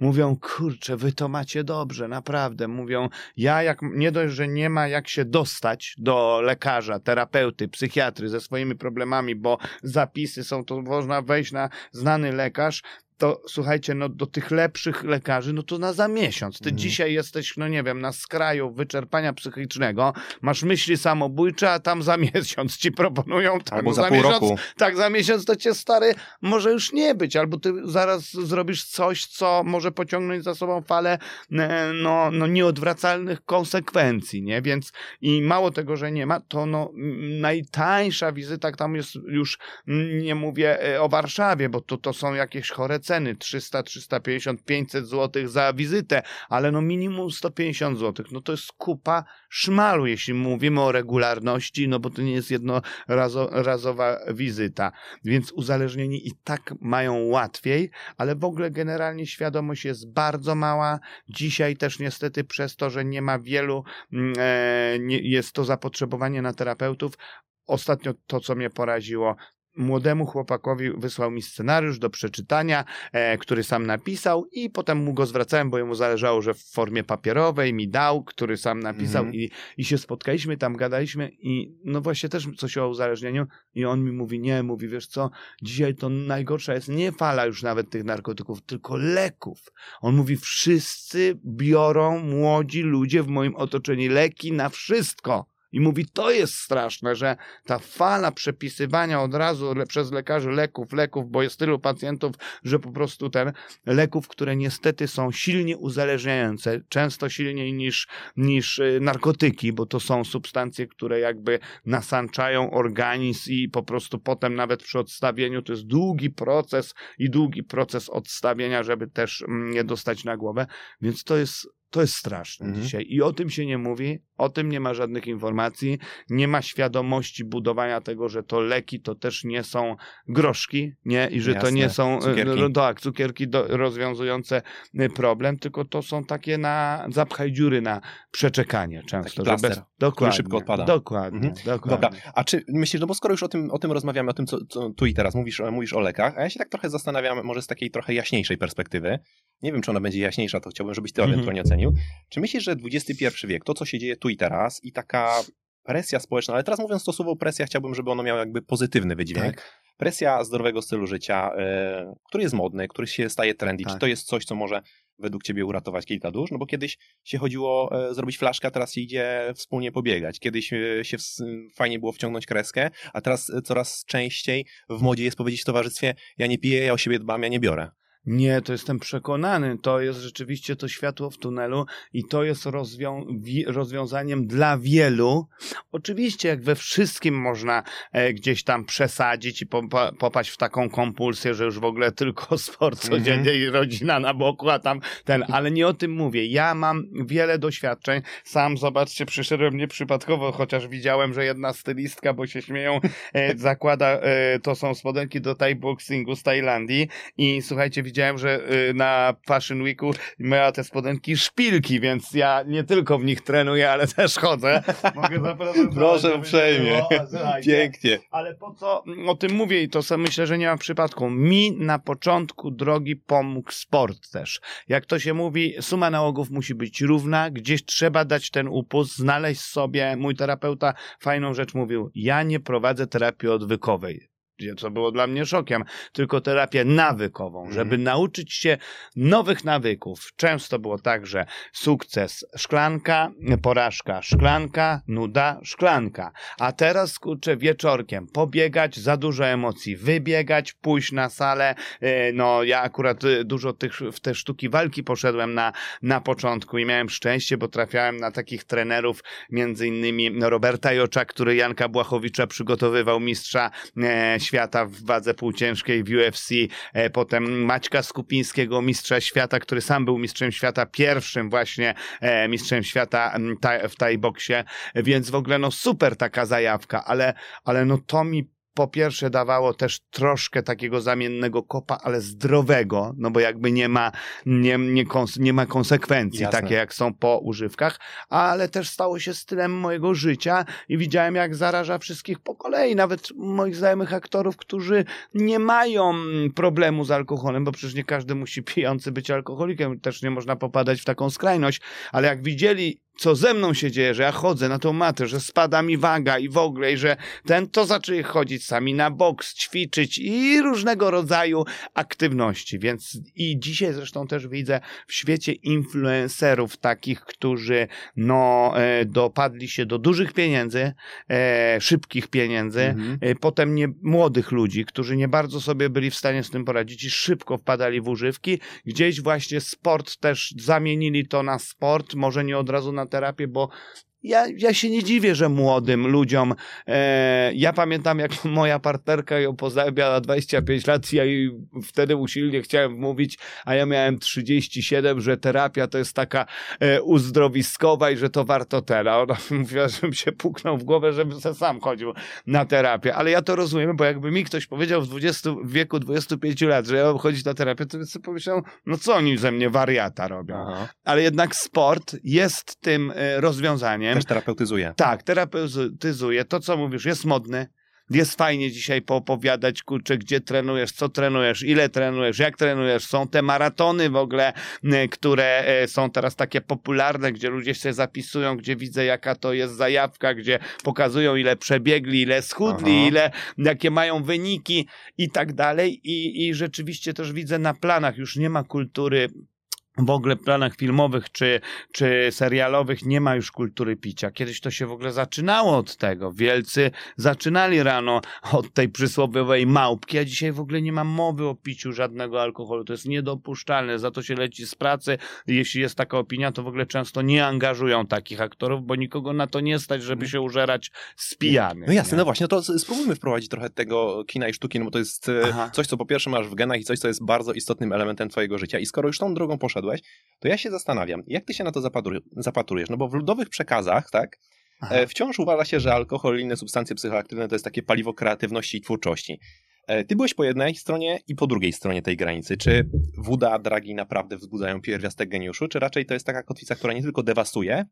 [SPEAKER 1] mówią, kurczę, wy to macie dobrze, naprawdę. Mówią, ja jak, nie dość, że nie ma jak się dostać do lekarza, terapeuty, psychiatry ze swoimi problemami, bo zapisy są, to można wejść na znany lekarz, to słuchajcie, no do tych lepszych lekarzy, no to na za miesiąc. Ty
[SPEAKER 2] Mhm.
[SPEAKER 1] dzisiaj jesteś, no nie wiem, na skraju wyczerpania psychicznego, masz myśli samobójcze, a tam za miesiąc ci proponują tam,
[SPEAKER 2] Albo
[SPEAKER 1] no
[SPEAKER 2] za pół
[SPEAKER 1] miesiąc,
[SPEAKER 2] roku.
[SPEAKER 1] tak, za miesiąc to cię stary może już nie być, albo ty zaraz zrobisz coś, co może pociągnąć za sobą falę e, no, no nieodwracalnych konsekwencji, nie? Więc i mało tego, że nie ma, to no najtańsza wizyta tam jest już, nie mówię e, o Warszawie, bo to, to są jakieś chore ceny, 300, 350, 500 zł za wizytę, ale no minimum 150 zł, no to jest kupa szmalu, jeśli mówimy o regularności, no bo to nie jest jednorazowa wizyta. Więc uzależnieni i tak mają łatwiej, ale w ogóle generalnie świadomość jest bardzo mała. Dzisiaj też niestety przez to, że nie ma wielu, mm, e, nie, jest to zapotrzebowanie na terapeutów. Ostatnio to, co mnie poraziło, młodemu chłopakowi wysłał mi scenariusz do przeczytania, e, który sam napisał i potem mu go zwracałem, bo jemu zależało, że w formie papierowej mi dał, który sam napisał
[SPEAKER 2] Mhm.
[SPEAKER 1] i, i się spotkaliśmy, tam gadaliśmy i no właśnie też coś o uzależnieniu i on mi mówi, nie, mówi, wiesz co, dzisiaj to najgorsza jest nie fala już nawet tych narkotyków, tylko leków. On mówi, wszyscy biorą młodzi ludzie w moim otoczeniu leki na wszystko. I mówi, to jest straszne, że ta fala przepisywania od razu le, przez lekarzy leków, leków, bo jest tylu pacjentów, że po prostu ten leków, które niestety są silnie uzależniające, często silniej niż, niż y, narkotyki, bo to są substancje, które jakby nasanczają organizm i po prostu potem nawet przy odstawieniu to jest długi proces i długi proces odstawienia, żeby też mm, nie dostać na głowę, więc to jest to jest straszne
[SPEAKER 2] Mhm.
[SPEAKER 1] dzisiaj. I o tym się nie mówi, o tym nie ma żadnych informacji, nie ma świadomości budowania tego, że to leki to też nie są groszki, nie? I że to
[SPEAKER 2] Jasne,
[SPEAKER 1] nie są
[SPEAKER 2] cukierki.
[SPEAKER 1] no, tak, cukierki do, rozwiązujące y, problem, tylko to są takie na zapchaj dziury na przeczekanie często. że
[SPEAKER 2] plaster,
[SPEAKER 1] dokładnie,
[SPEAKER 2] szybko odpada.
[SPEAKER 1] Dokładnie,
[SPEAKER 2] Mhm.
[SPEAKER 1] dokładnie.
[SPEAKER 2] Dobra, a czy myślisz, no bo skoro już o tym, o tym rozmawiamy, o tym, co, co tu i teraz mówisz, mówisz o lekach, a ja się tak trochę zastanawiam, może z takiej trochę jaśniejszej perspektywy, nie wiem, czy ona będzie jaśniejsza, to chciałbym, żebyś ty
[SPEAKER 1] Mhm.
[SPEAKER 2] ewentualnie ocenił. Czy myślisz, że XXI wiek, to co się dzieje tu i teraz i taka presja społeczna, ale teraz mówiąc to słowo presja, chciałbym, żeby ono miało jakby pozytywny wydźwięk.
[SPEAKER 1] Tak.
[SPEAKER 2] Presja zdrowego stylu życia, e, który jest modny, który się staje trendy.
[SPEAKER 1] Tak.
[SPEAKER 2] Czy to jest coś, co może według ciebie uratować kilka dusz? No bo kiedyś się chodziło e, zrobić flaszkę, teraz się idzie wspólnie pobiegać. Kiedyś e, się ws- fajnie było wciągnąć kreskę, a teraz e, coraz częściej w modzie jest powiedzieć w towarzystwie ja nie piję, ja o siebie dbam, ja nie biorę.
[SPEAKER 1] Nie, to jestem przekonany. To jest rzeczywiście to światło w tunelu i to jest rozwią wi- rozwiązaniem dla wielu. Oczywiście, jak we wszystkim można e, gdzieś tam przesadzić i popa- popaść w taką kompulsję, że już w ogóle tylko sport
[SPEAKER 2] Mhm.
[SPEAKER 1] codziennie i rodzina na boku, a tam ten, ale nie o tym mówię. Ja mam wiele doświadczeń. Sam, zobaczcie, przyszedłem nieprzypadkowo, chociaż widziałem, że jedna stylistka, bo się śmieją, e, zakłada, e, to są spodenki do thai boxingu z Tajlandii i słuchajcie, widziałem, że y, na Fashion Weeku miała te spodenki szpilki, więc ja nie tylko w nich trenuję, ale też chodzę. Mogę zaprezentować.
[SPEAKER 2] Proszę uprzejmie. Pięknie.
[SPEAKER 1] Ale po co o tym mówię i to sam myślę, że nie ma przypadku. Mi na początku drogi pomógł sport też. Jak to się mówi, suma nałogów musi być równa, gdzieś trzeba dać ten upust, znaleźć sobie. Mój terapeuta fajną rzecz mówił, ja nie prowadzę terapii odwykowej. Co było dla mnie szokiem, tylko terapię nawykową,
[SPEAKER 2] Mhm.
[SPEAKER 1] żeby nauczyć się nowych nawyków. Często było tak, że sukces szklanka, porażka szklanka, nuda szklanka. A teraz kurczę wieczorkiem pobiegać, za dużo emocji, wybiegać, pójść na salę. E, No ja akurat e, dużo tych, w te sztuki walki poszedłem na, na początku i miałem szczęście, bo trafiałem na takich trenerów, między innymi Roberta Jocza, który Janka Błachowicza przygotowywał mistrza e, świata w wadze półciężkiej w UFC, e, potem Maćka Skupińskiego, mistrza świata, który sam był mistrzem świata, pierwszym właśnie e, mistrzem świata w Thai boksie, więc w ogóle no super taka zajawka, ale, ale no to mi po pierwsze dawało też troszkę takiego zamiennego kopa, ale zdrowego, no bo jakby nie ma, nie, nie, kons- nie ma konsekwencji
[SPEAKER 2] Jasne.
[SPEAKER 1] takie jak są po używkach, ale też stało się stylem mojego życia i widziałem jak zaraża wszystkich po kolei, nawet moich znajomych aktorów, którzy nie mają problemu z alkoholem, bo przecież nie każdy musi pijący być alkoholikiem, też nie można popadać w taką skrajność, ale jak widzieli co ze mną się dzieje, że ja chodzę na tą matę, że spada mi waga i w ogóle, i że ten to zaczęli chodzić sami na boks, ćwiczyć i różnego rodzaju aktywności. Więc i dzisiaj zresztą też widzę w świecie influencerów takich, którzy no e, dopadli się do dużych pieniędzy, e, szybkich pieniędzy,
[SPEAKER 2] Mhm.
[SPEAKER 1] E, Potem nie, młodych ludzi, którzy nie bardzo sobie byli w stanie z tym poradzić i szybko wpadali w używki. Gdzieś właśnie sport też zamienili to na sport, może nie od razu na terapię, bo ja, ja się nie dziwię, że młodym ludziom. E, ja pamiętam, jak moja partnerka ją poznała, miała 25 lat, ja jej wtedy usilnie chciałem mówić, a ja miałem 37, że terapia to jest taka e, uzdrowiskowa i że to warto tera. Ona mówiła, żebym się puknął w głowę, żebym se sam chodził na terapię. Ale ja to rozumiem, bo jakby mi ktoś powiedział w, 20, w wieku 25 lat, że ja mam chodzić na terapię, to bym sobie pomyślał, no co oni ze mnie wariata robią.
[SPEAKER 2] Aha.
[SPEAKER 1] Ale jednak sport jest tym e, rozwiązaniem.
[SPEAKER 2] Też terapeutyzuje.
[SPEAKER 1] Tak, terapeutyzuje. To, co mówisz, jest modny. Jest fajnie dzisiaj poopowiadać, kurczę, gdzie trenujesz, co trenujesz, ile trenujesz, jak trenujesz. Są te maratony w ogóle, które e, są teraz takie popularne, gdzie ludzie się zapisują, gdzie widzę, jaka to jest zajawka, gdzie pokazują, ile przebiegli, ile schudli,
[SPEAKER 2] Aha.
[SPEAKER 1] ile, jakie mają wyniki i tak dalej. I, I rzeczywiście też widzę na planach, już nie ma kultury w ogóle planach filmowych czy, czy serialowych nie ma już kultury picia. Kiedyś to się w ogóle zaczynało od tego. Wielcy zaczynali rano od tej przysłowiowej małpki, a dzisiaj w ogóle nie ma mowy o piciu żadnego alkoholu. To jest niedopuszczalne. Za to się leci z pracy. Jeśli jest taka opinia, to w ogóle często nie angażują takich aktorów, bo nikogo na to nie stać, żeby się użerać z pijanych.
[SPEAKER 2] No jasne,
[SPEAKER 1] nie?
[SPEAKER 2] no właśnie, no to spróbujmy wprowadzić trochę tego kina i sztuki, no bo to jest e,
[SPEAKER 1] Aha.
[SPEAKER 2] coś, co po pierwsze masz w genach i coś, co jest bardzo istotnym elementem twojego życia. I skoro już tą drogą to ja się zastanawiam, jak ty się na to zapatru- zapatrujesz? No bo w ludowych przekazach, tak,
[SPEAKER 1] Aha.
[SPEAKER 2] e, wciąż uważa się, że alkohol i inne substancje psychoaktywne to jest takie paliwo kreatywności i twórczości. E, Ty byłeś po jednej stronie i po drugiej stronie tej granicy. Czy woda, dragi naprawdę wzbudzają pierwiastek geniuszu, czy raczej to jest taka kotwica, która nie tylko dewastuje,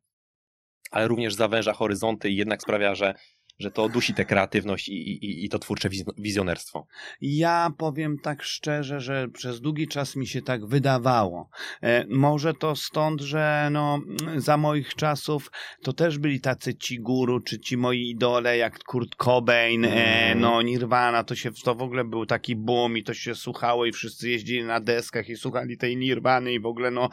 [SPEAKER 2] ale również zawęża horyzonty i jednak sprawia, że że to dusi tę kreatywność i, i, i to twórcze wiz- wizjonerstwo.
[SPEAKER 1] Ja powiem tak szczerze, że przez długi czas mi się tak wydawało. E, może to stąd, że no, za moich czasów to też byli tacy ci guru, czy ci moi idole, jak Kurt Cobain, e,
[SPEAKER 2] Mm.
[SPEAKER 1] no Nirvana, to się to w ogóle był taki boom i to się słuchało i wszyscy jeździli na deskach i słuchali tej Nirwany i w ogóle no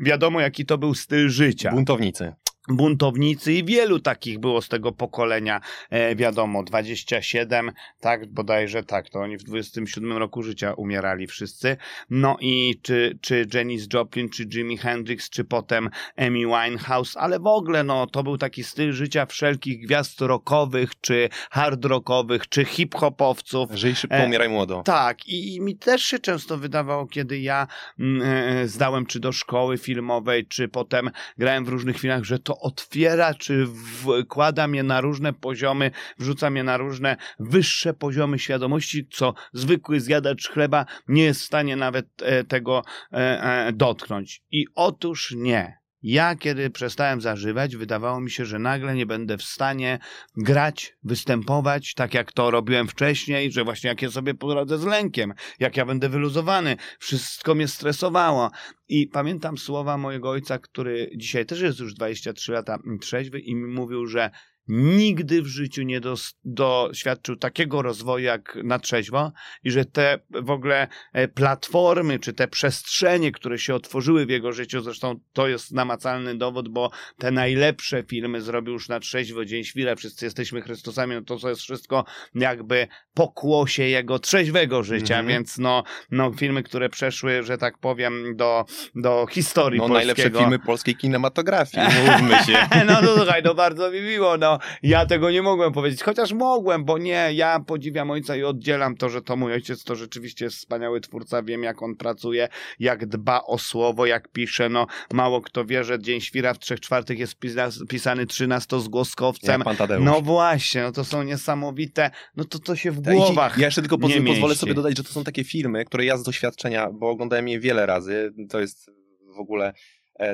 [SPEAKER 1] wiadomo jaki to był styl życia
[SPEAKER 2] Buntownicy.
[SPEAKER 1] Buntownicy i wielu takich było z tego pokolenia, e, wiadomo, 27, tak, bodajże tak, to oni w 27 roku życia umierali wszyscy, no i czy, czy Janis Joplin, czy Jimi Hendrix, czy potem Amy Winehouse, ale w ogóle, no, to był taki styl życia wszelkich gwiazd rockowych, czy hard rockowych, czy hip-hopowców,
[SPEAKER 2] Żyj szybko,
[SPEAKER 1] E,
[SPEAKER 2] umieraj młodo.
[SPEAKER 1] tak, i, i mi też się często wydawało, kiedy ja mm, e, zdałem czy do szkoły filmowej, czy potem grałem w różnych filmach, że to otwiera, czy wkłada mnie na różne poziomy, wrzuca mnie na różne wyższe poziomy świadomości, co zwykły zjadacz chleba nie jest w stanie nawet e, tego e, e, dotknąć. I otóż nie. Ja, kiedy przestałem zażywać, wydawało mi się, że nagle nie będę w stanie grać, występować tak, jak to robiłem wcześniej, że właśnie jak ja sobie poradzę z lękiem, jak ja będę wyluzowany, wszystko mnie stresowało. I pamiętam słowa mojego ojca, który dzisiaj też jest już 23 lata trzeźwy i mi mówił, że nigdy w życiu nie dos- doświadczył takiego rozwoju jak na trzeźwo i że te w ogóle e, platformy, czy te przestrzenie, które się otworzyły w jego życiu, zresztą to jest namacalny dowód, bo te najlepsze filmy zrobił już na trzeźwo, Dzień Świra, wszyscy jesteśmy Chrystusami, no to jest wszystko jakby pokłosie jego trzeźwego życia,
[SPEAKER 2] Mhm.
[SPEAKER 1] więc no, no filmy, które przeszły, że tak powiem, do, do historii
[SPEAKER 2] No,
[SPEAKER 1] polskiego.
[SPEAKER 2] najlepsze filmy polskiej kinematografii, mówmy się.
[SPEAKER 1] No to słuchaj, no bardzo mi miło, no ja tego nie mogłem powiedzieć, chociaż mogłem, bo nie, ja podziwiam ojca i oddzielam to, że to mój ojciec to rzeczywiście jest wspaniały twórca, wiem jak on pracuje, jak dba o słowo, jak pisze, no mało kto wie, że Dzień Świra w trzech czwartych jest pisa- pisany trzynastozgłoskowcem,
[SPEAKER 2] Jak pan Tadeusz.
[SPEAKER 1] no właśnie, no to są niesamowite, no to to się w głowach
[SPEAKER 2] Ja jeszcze tylko poz- pozwolę
[SPEAKER 1] mieści.
[SPEAKER 2] sobie dodać, że to są takie filmy, które ja z doświadczenia, bo oglądałem je wiele razy, to jest w ogóle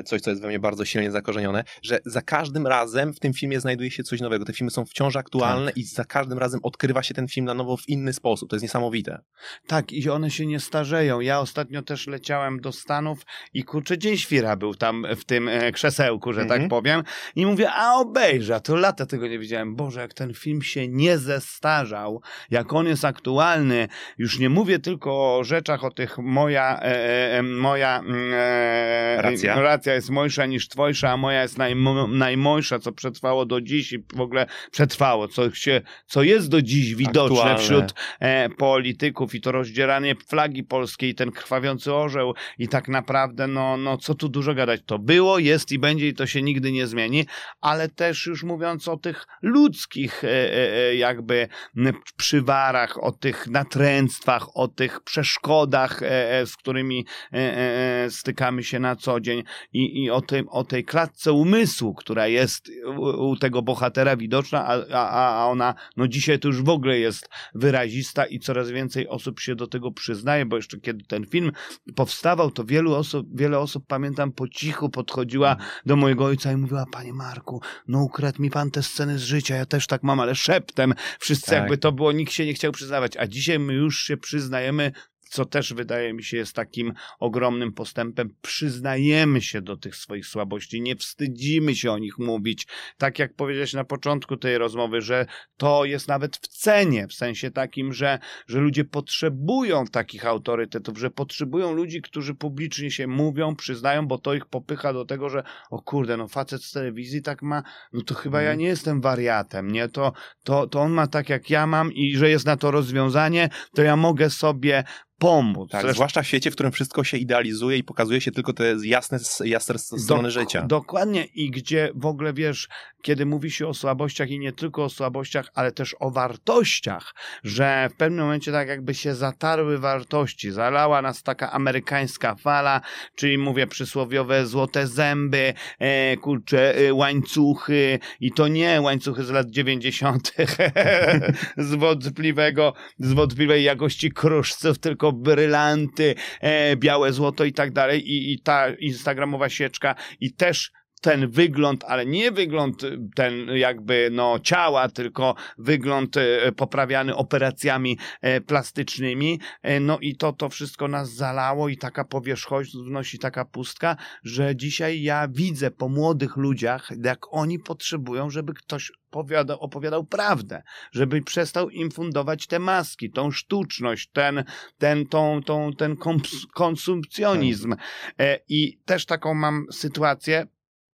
[SPEAKER 2] coś, co jest we mnie bardzo silnie zakorzenione, że za każdym razem w tym filmie znajduje się coś nowego. Te filmy są wciąż aktualne i za każdym razem odkrywa się ten film na nowo w inny sposób. To jest niesamowite.
[SPEAKER 1] Tak, i one się nie starzeją. Ja ostatnio też leciałem do Stanów i kurczę, Dzień Świra był tam w tym e, krzesełku, że
[SPEAKER 2] Mhm.
[SPEAKER 1] tak powiem. I mówię, a obejrzę, a to lata tego nie widziałem. Boże, jak ten film się nie zestarzał, jak on jest aktualny. Już nie mówię tylko o rzeczach, o tych moja, e, e, moja mm, e,
[SPEAKER 2] Racja.
[SPEAKER 1] Racja jest mojsza niż twojsza, a moja jest najmo, najmojsza, co przetrwało do dziś i w ogóle przetrwało, co, się, co jest do dziś widoczne
[SPEAKER 2] Aktualne.
[SPEAKER 1] wśród e, polityków. I to rozdzieranie flagi polskiej, ten krwawiący orzeł. I tak naprawdę, no, no co tu dużo gadać, to było, jest i będzie i to się nigdy nie zmieni, ale też już mówiąc o tych ludzkich e, e, e, jakby przywarach, o tych natręctwach, o tych przeszkodach, e, e, z którymi stykamy się na co dzień i, i o, tym, o tej klatce umysłu, która jest u, tego bohatera widoczna, a, a, a ona no dzisiaj to już w ogóle jest wyrazista i coraz więcej osób się do tego przyznaje, bo jeszcze kiedy ten film powstawał, to wielu osób, wiele osób, pamiętam, po cichu podchodziła do mojego ojca i mówiła, panie Marku, no ukradł mi pan te sceny z życia, ja też tak mam, ale szeptem, wszyscy
[SPEAKER 2] Tak.
[SPEAKER 1] jakby to było, nikt się nie chciał przyznawać, a dzisiaj my już się przyznajemy, co też wydaje mi się jest takim ogromnym postępem. Przyznajemy się do tych swoich słabości, nie wstydzimy się o nich mówić. Tak jak powiedziałeś na początku tej rozmowy, że to jest nawet w cenie, w sensie takim, że, że ludzie potrzebują takich autorytetów, że potrzebują ludzi, którzy publicznie się mówią, przyznają, bo to ich popycha do tego, że o kurde, no facet z telewizji tak ma, no to chyba ja
[SPEAKER 2] Mhm.
[SPEAKER 1] nie jestem wariatem, nie? To, to, to on ma tak jak ja mam i że jest na to rozwiązanie, to ja mogę sobie pomóc.
[SPEAKER 2] Tak,
[SPEAKER 1] Zresztą-
[SPEAKER 2] zwłaszcza w świecie, w którym wszystko się idealizuje i pokazuje się tylko te jasne, jasne strony
[SPEAKER 1] Dok-
[SPEAKER 2] życia.
[SPEAKER 1] Dokładnie i gdzie w ogóle wiesz, kiedy mówi się o słabościach i nie tylko o słabościach, ale też o wartościach, że w pewnym momencie tak jakby się zatarły wartości, zalała nas taka amerykańska fala, czyli mówię przysłowiowe złote zęby, e, kurcze, e, łańcuchy i to nie łańcuchy z lat 90. z wątpliwego, z wątpliwej jakości kruszców, tylko brylanty, e, białe złoto i tak dalej i, i ta instagramowa sieczka i też ten wygląd, ale nie wygląd y, ten jakby no ciała, tylko wygląd y, poprawiany operacjami e, plastycznymi. E, No i to, to wszystko nas zalało i taka powierzchowność i taka pustka, że dzisiaj ja widzę po młodych ludziach, jak oni potrzebują, żeby ktoś opowiadał, opowiadał prawdę, żeby przestał im fundować te maski, tą sztuczność, ten, ten, tą, tą, ten konsumpcjonizm. E, I też taką mam sytuację,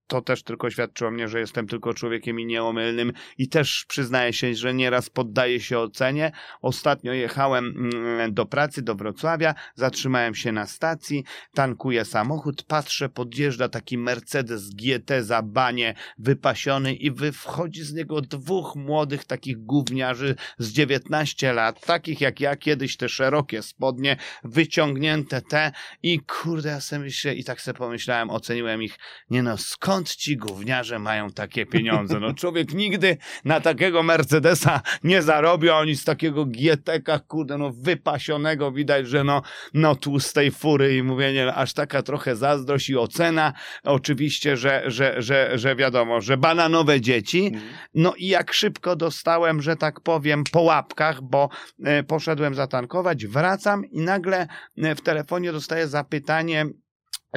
[SPEAKER 1] to też tylko świadczy o mnie, że jestem tylko człowiekiem i nieomylnym i też przyznaję się, że nieraz poddaję się ocenie. Ostatnio jechałem mm, do pracy, do Wrocławia, zatrzymałem się na stacji, tankuję samochód, patrzę, podjeżdża taki Mercedes GT za banie wypasiony i wy wchodzi z niego dwóch młodych takich gówniarzy z 19 lat, takich jak ja kiedyś, te szerokie spodnie, wyciągnięte te i kurde, ja sobie myślę i tak sobie pomyślałem, oceniłem ich, nie no, skąd ci gówniarze mają takie pieniądze? No człowiek nigdy na takiego Mercedesa nie zarobi, a oni z takiego GTK, kurde, no wypasionego, widać, że no, no tłustej fury i mówię, nie, aż taka trochę zazdrość i ocena, oczywiście, że, że, że, że wiadomo, że bananowe dzieci, no i jak szybko dostałem, że tak powiem, po łapkach, bo e, poszedłem zatankować, wracam i nagle e, w telefonie dostaję zapytanie,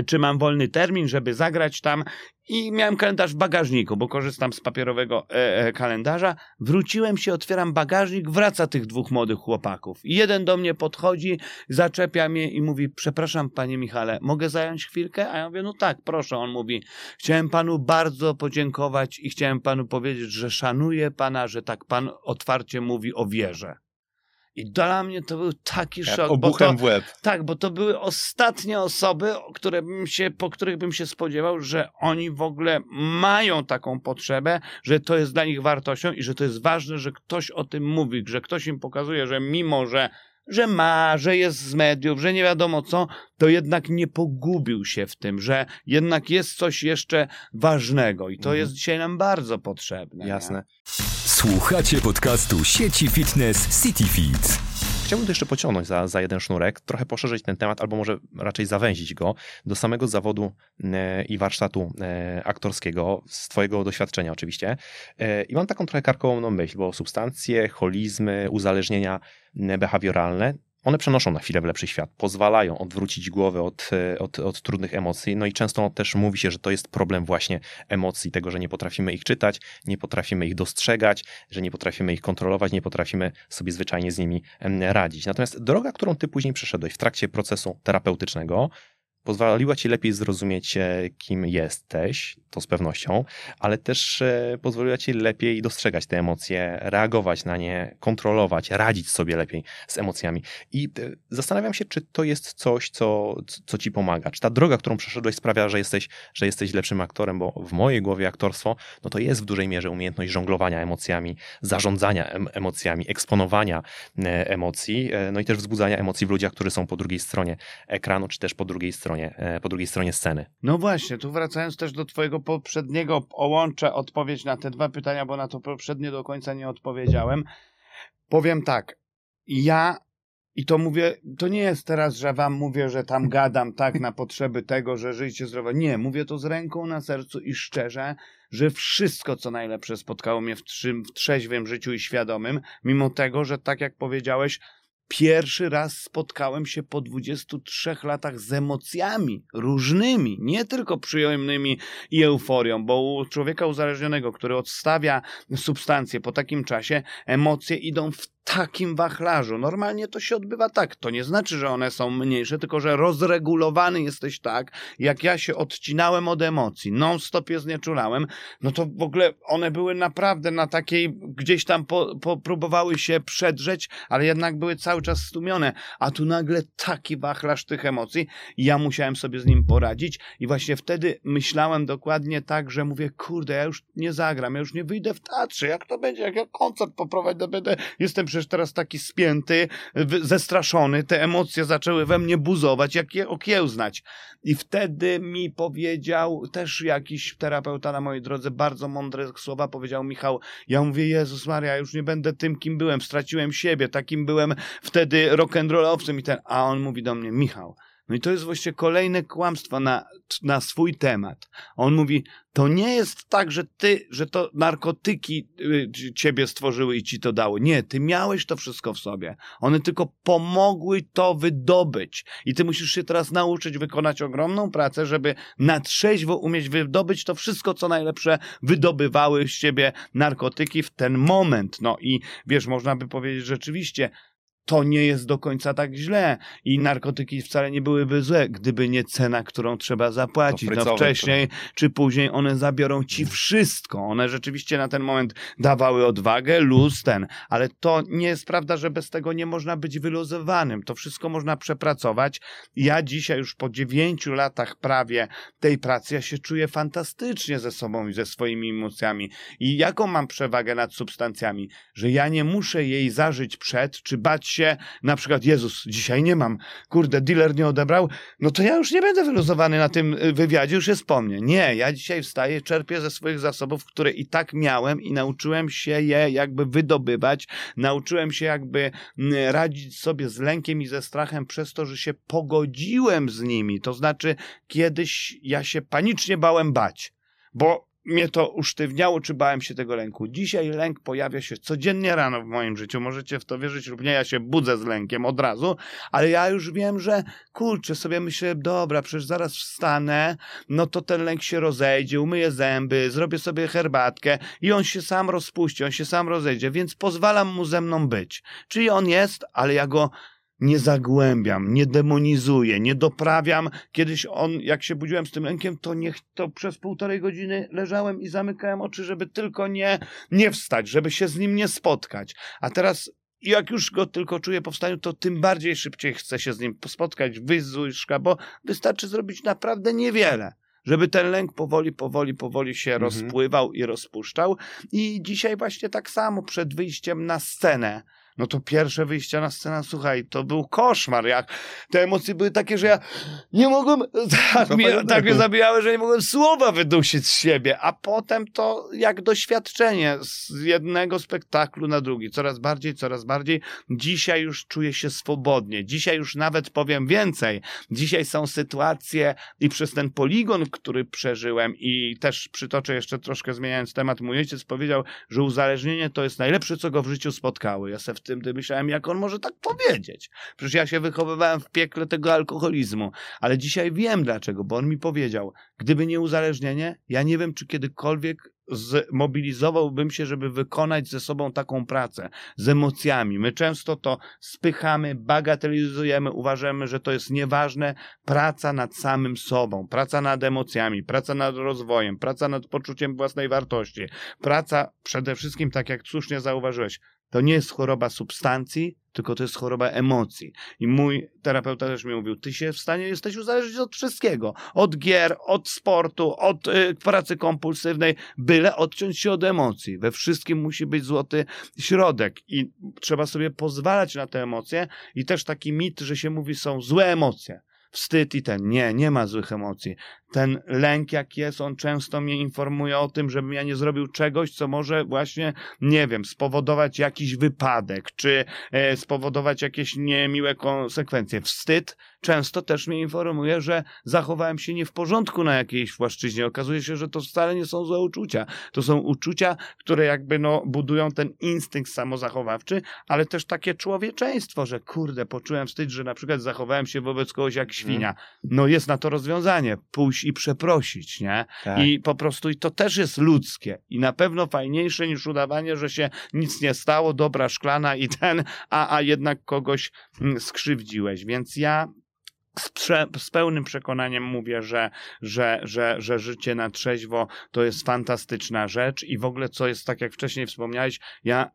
[SPEAKER 1] czy mam wolny termin, żeby zagrać tam. I miałem kalendarz w bagażniku, bo korzystam z papierowego e, e, kalendarza. Wróciłem się, otwieram bagażnik, wraca tych dwóch młodych chłopaków. Jeden do mnie podchodzi, zaczepia mnie i mówi: Przepraszam, panie Michale, mogę zająć chwilkę? A ja mówię: No tak, proszę. On mówi: Chciałem panu bardzo podziękować i chciałem panu powiedzieć, że szanuję pana, że tak pan otwarcie mówi o wierze. I dla mnie to był taki
[SPEAKER 2] Jak
[SPEAKER 1] szok. bo to,
[SPEAKER 2] obuchem w łeb.
[SPEAKER 1] tak, bo to były ostatnie osoby, które bym się, po których bym się spodziewał, że oni w ogóle mają taką potrzebę, że to jest dla nich wartością i że to jest ważne, że ktoś o tym mówi, że ktoś im pokazuje, że mimo, że, że ma, że jest z mediów, że nie wiadomo co, to jednak nie pogubił się w tym, że jednak jest coś jeszcze ważnego i to
[SPEAKER 2] Mhm.
[SPEAKER 1] jest dzisiaj nam bardzo potrzebne. nie?
[SPEAKER 2] Jasne.
[SPEAKER 3] Słuchacie podcastu sieci fitness CityFit.
[SPEAKER 2] Chciałbym tu jeszcze pociągnąć za, za jeden sznurek, trochę poszerzyć ten temat, albo może raczej zawęzić go do samego zawodu e, i warsztatu e, aktorskiego, z Twojego doświadczenia oczywiście. E, I mam taką trochę karkołomną myśl, bo substancje, holizmy, uzależnienia behawioralne, one przenoszą na chwilę w lepszy świat, pozwalają odwrócić głowę od, e, od, od trudnych emocji, no i często też mówi się, że to jest problem właśnie emocji, tego, że nie potrafimy ich czytać, nie potrafimy ich dostrzegać, że nie potrafimy ich kontrolować, nie potrafimy sobie zwyczajnie z nimi radzić. Natomiast droga, którą ty później przeszedłeś w trakcie procesu terapeutycznego, pozwoliła ci lepiej zrozumieć, e, kim jesteś, to z pewnością, ale też e, pozwoliła ci lepiej dostrzegać te emocje, reagować na nie, kontrolować, radzić sobie lepiej z emocjami. I e, zastanawiam się, czy to jest coś, co, co ci pomaga. Czy ta droga, którą przeszedłeś, sprawia, że jesteś, że jesteś lepszym aktorem, bo w mojej głowie aktorstwo no to jest w dużej mierze umiejętność żonglowania emocjami, zarządzania em- emocjami, eksponowania emocji, no i też wzbudzania emocji w ludziach, którzy są po drugiej stronie ekranu, czy też po drugiej stronie, e, po drugiej stronie sceny.
[SPEAKER 1] No właśnie, tu wracając też do twojego poprzedniego, połączę odpowiedź na te dwa pytania, bo na to poprzednie do końca nie odpowiedziałem. Powiem tak, ja i to mówię, to nie jest teraz, że wam mówię, że tam gadam tak na potrzeby tego, że żyjcie zdrowo. Nie, mówię to z ręką na sercu i szczerze, że wszystko, co najlepsze spotkało mnie w trzeźwym życiu i świadomym, mimo tego, że tak jak powiedziałeś, pierwszy raz spotkałem się po 23 latach z emocjami różnymi, nie tylko przyjemnymi i euforią, bo u człowieka uzależnionego, który odstawia substancje po takim czasie, emocje idą w takim wachlarzu. Normalnie to się odbywa tak. To nie znaczy, że one są mniejsze, tylko że rozregulowany jesteś tak, jak ja się odcinałem od emocji, non-stop je znieczulałem, no to w ogóle one były naprawdę na takiej, gdzieś tam po, po, próbowały się przedrzeć, ale jednak były cały czas stłumione, a tu nagle taki wachlarz tych emocji. Ja musiałem sobie z nim poradzić i właśnie wtedy myślałem dokładnie tak, że mówię, kurde, ja już nie zagram, ja już nie wyjdę w teatrze, jak to będzie, jak ja koncert poprowadzę, będę, jestem przecież teraz taki spięty, zestraszony, te emocje zaczęły we mnie buzować, jak je okiełznać. I wtedy mi powiedział też jakiś terapeuta na mojej drodze bardzo mądre słowa, powiedział Michał, ja mówię, Jezus Maria, już nie będę tym, kim byłem, straciłem siebie, takim byłem wtedy rock'n'rollowcem i ten, a on mówi do mnie, Michał, No i to jest właśnie kolejne kłamstwo na, na swój temat. On mówi, to nie jest tak, że ty, że to narkotyki y, ciebie stworzyły i ci to dało. Nie, ty miałeś to wszystko w sobie. One tylko pomogły to wydobyć. I ty musisz się teraz nauczyć wykonać ogromną pracę, żeby na trzeźwo umieć wydobyć to wszystko, co najlepsze wydobywały z ciebie narkotyki w ten moment. No i wiesz, można by powiedzieć rzeczywiście, to nie jest do końca tak źle i narkotyki wcale nie byłyby złe, gdyby nie cena, którą trzeba zapłacić. No wcześniej czy później one zabiorą ci wszystko. One rzeczywiście na ten moment dawały odwagę, luz ten, ale to nie jest prawda, że bez tego nie można być wyluzowanym. To wszystko można przepracować. Ja dzisiaj już po dziewięciu latach prawie tej pracy, ja się czuję fantastycznie ze sobą i ze swoimi emocjami. I jaką mam przewagę nad substancjami? Że ja nie muszę jej zażyć przed, czy bać się, na przykład Jezus, dzisiaj nie mam, kurde, dealer nie odebrał, no to ja już nie będę wyluzowany na tym y, wywiadzie, już jest po mnie. Nie, ja dzisiaj wstaję, czerpię ze swoich zasobów, które i tak miałem i nauczyłem się je jakby wydobywać, nauczyłem się jakby radzić sobie z lękiem i ze strachem przez to, że się pogodziłem z nimi. To znaczy, kiedyś ja się panicznie bałem bać, bo mnie to usztywniało, czy bałem się tego lęku. Dzisiaj lęk pojawia się codziennie rano w moim życiu. Możecie w to wierzyć lub nie, ja się budzę z lękiem od razu, ale ja już wiem, że kurczę, sobie myślę, dobra, przecież zaraz wstanę, no to ten lęk się rozejdzie, umyję zęby, zrobię sobie herbatkę i on się sam rozpuści, on się sam rozejdzie, więc pozwalam mu ze mną być. Czyli on jest, ale ja go nie zagłębiam, nie demonizuję, nie doprawiam. Kiedyś on, jak się budziłem z tym lękiem, to niech to przez półtorej godziny leżałem i zamykałem oczy, żeby tylko nie, nie wstać, żeby się z nim nie spotkać. A teraz jak już go tylko czuję po wstaniu, to tym bardziej szybciej chcę się z nim spotkać, wyjść z łóżka, bo wystarczy zrobić naprawdę niewiele żeby ten lęk powoli, powoli, powoli się mhm. rozpływał i rozpuszczał. I dzisiaj właśnie tak samo przed wyjściem na scenę no to pierwsze wyjście na scenę, słuchaj, to był koszmar. Jak te emocje były takie, że ja nie mogłem, tak, mnie, tak mnie zabijały, że nie mogłem słowa wydusić z siebie. A potem to jak doświadczenie z jednego spektaklu na drugi. Coraz bardziej, coraz bardziej. Dzisiaj już czuję się swobodnie. Dzisiaj już nawet powiem więcej. Dzisiaj są sytuacje i przez ten poligon, który przeżyłem i też przytoczę jeszcze troszkę zmieniając temat, mój ojciec powiedział, że uzależnienie to jest najlepsze, co go w życiu spotkało. Ja sobie tym, gdy myślałem, jak on może tak powiedzieć. Przecież ja się wychowywałem w piekle tego alkoholizmu, ale dzisiaj wiem dlaczego, bo on mi powiedział, gdyby nie uzależnienie, ja nie wiem, czy kiedykolwiek zmobilizowałbym się, żeby wykonać ze sobą taką pracę, z emocjami. My często to spychamy, bagatelizujemy, uważamy, że to jest nieważne. Praca nad samym sobą, praca nad emocjami, praca nad rozwojem, praca nad poczuciem własnej wartości, praca przede wszystkim, tak jak słusznie zauważyłeś, to nie jest choroba substancji, tylko to jest choroba emocji. I mój terapeuta też mi mówił, ty się w stanie jesteś uzależnić od wszystkiego. Od gier, od sportu, od y, pracy kompulsywnej, byle odciąć się od emocji. We wszystkim musi być złoty środek i trzeba sobie pozwalać na te emocje i też taki mit, że się mówi, są złe emocje wstyd i ten. Nie, nie ma złych emocji. Ten lęk, jak jest, on często mnie informuje o tym, żebym ja nie zrobił czegoś, co może właśnie, nie wiem, spowodować jakiś wypadek, czy e, spowodować jakieś niemiłe konsekwencje. Wstyd często też mnie informuje, że zachowałem się nie w porządku na jakiejś płaszczyźnie. Okazuje się, że to wcale nie są złe uczucia. To są uczucia, które jakby no, budują ten instynkt samozachowawczy, ale też takie człowieczeństwo, że kurde, poczułem wstyd, że na przykład zachowałem się wobec kogoś jak świnia. No jest na to rozwiązanie. Pójść i przeprosić, nie? Tak. I po prostu i to też jest ludzkie i na pewno fajniejsze niż udawanie, że się nic nie stało, dobra szklana i ten, a, a jednak kogoś mm, skrzywdziłeś. Więc ja z, prze, z, pełnym przekonaniem mówię, że, że, że, że życie na trzeźwo to jest fantastyczna rzecz i w ogóle co jest, tak jak wcześniej wspomniałeś, ja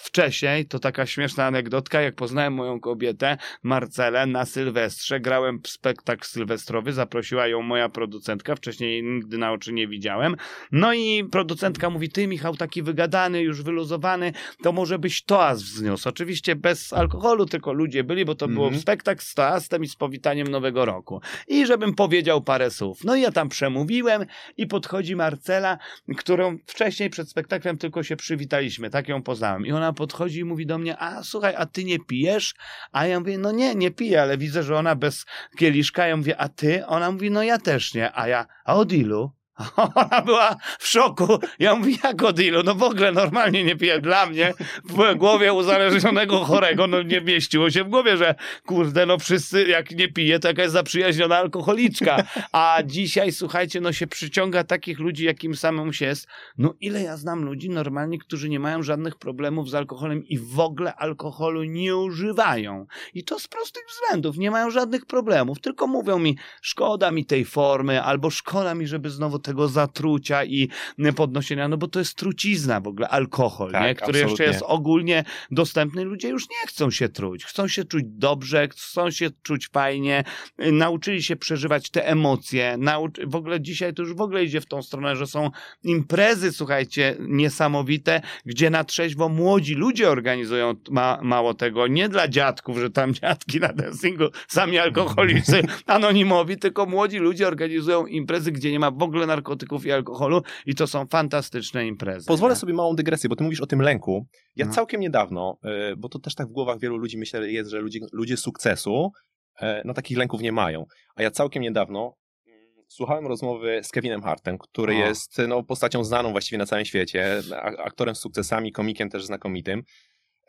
[SPEAKER 1] wcześniej, to taka śmieszna anegdotka, jak poznałem moją kobietę, Marcelę, na Sylwestrze, grałem spektakl sylwestrowy, zaprosiła ją moja producentka, wcześniej jej nigdy na oczy nie widziałem. No i producentka mówi, ty Michał, taki wygadany, już wyluzowany, to może byś toast wzniósł. Oczywiście bez alkoholu, tylko ludzie byli, bo to mm -hmm. było mhm. spektakl z toastem i z powitaniem Nowego Roku. I żebym powiedział parę słów. No i ja tam przemówiłem i podchodzi Marcela, którą wcześniej przed spektaklem tylko się przywitaliśmy, tak ją poznałem. I ona ona podchodzi i mówi do mnie, a słuchaj, a ty nie pijesz? A ja mówię, no nie, nie piję, ale widzę, że ona bez kieliszka. Ja mówię, a ty? Ona mówi, no ja też nie. A ja, a od ilu? Ona była w szoku. Ja mówię, jak od ilu? No w ogóle normalnie nie piję. Dla mnie w głowie uzależnionego chorego, no nie mieściło się w głowie, że kurde, no wszyscy jak nie pije, to jakaś zaprzyjaźniona alkoholiczka. A dzisiaj, słuchajcie, no się przyciąga takich ludzi, jakim samym się jest. No ile ja znam ludzi normalnie, którzy nie mają żadnych problemów z alkoholem i w ogóle alkoholu nie używają. I to z prostych względów. Nie mają żadnych problemów, tylko mówią mi, szkoda mi tej formy, albo szkoda mi, żeby znowu tego zatrucia i podnosienia, no bo to jest trucizna w ogóle, alkohol,
[SPEAKER 2] Tak,
[SPEAKER 1] nie? który
[SPEAKER 2] absolutnie.
[SPEAKER 1] jeszcze jest ogólnie dostępny. Ludzie już nie chcą się truć, chcą się czuć dobrze, chcą się czuć fajnie, nauczyli się przeżywać te emocje, nauczy... w ogóle dzisiaj to już w ogóle idzie w tą stronę, że są imprezy, słuchajcie, niesamowite, gdzie na trzeźwo młodzi ludzie organizują ma, mało tego, nie dla dziadków, że tam dziadki na dancingu sami alkoholicy anonimowi, tylko młodzi ludzie organizują imprezy, gdzie nie ma w ogóle narkotyków i alkoholu i to są fantastyczne imprezy.
[SPEAKER 2] Pozwolę
[SPEAKER 1] nie?
[SPEAKER 2] sobie małą dygresję, bo ty mówisz o tym lęku. Ja
[SPEAKER 1] No.
[SPEAKER 2] całkiem niedawno, y, bo to też tak w głowach wielu ludzi myślę jest, że ludzie, ludzie sukcesu e, no takich lęków nie mają. A ja całkiem niedawno mm, słuchałem rozmowy z Kevinem Hartem, który
[SPEAKER 1] O.
[SPEAKER 2] jest no, postacią znaną właściwie na całym świecie, aktorem z sukcesami, komikiem też znakomitym.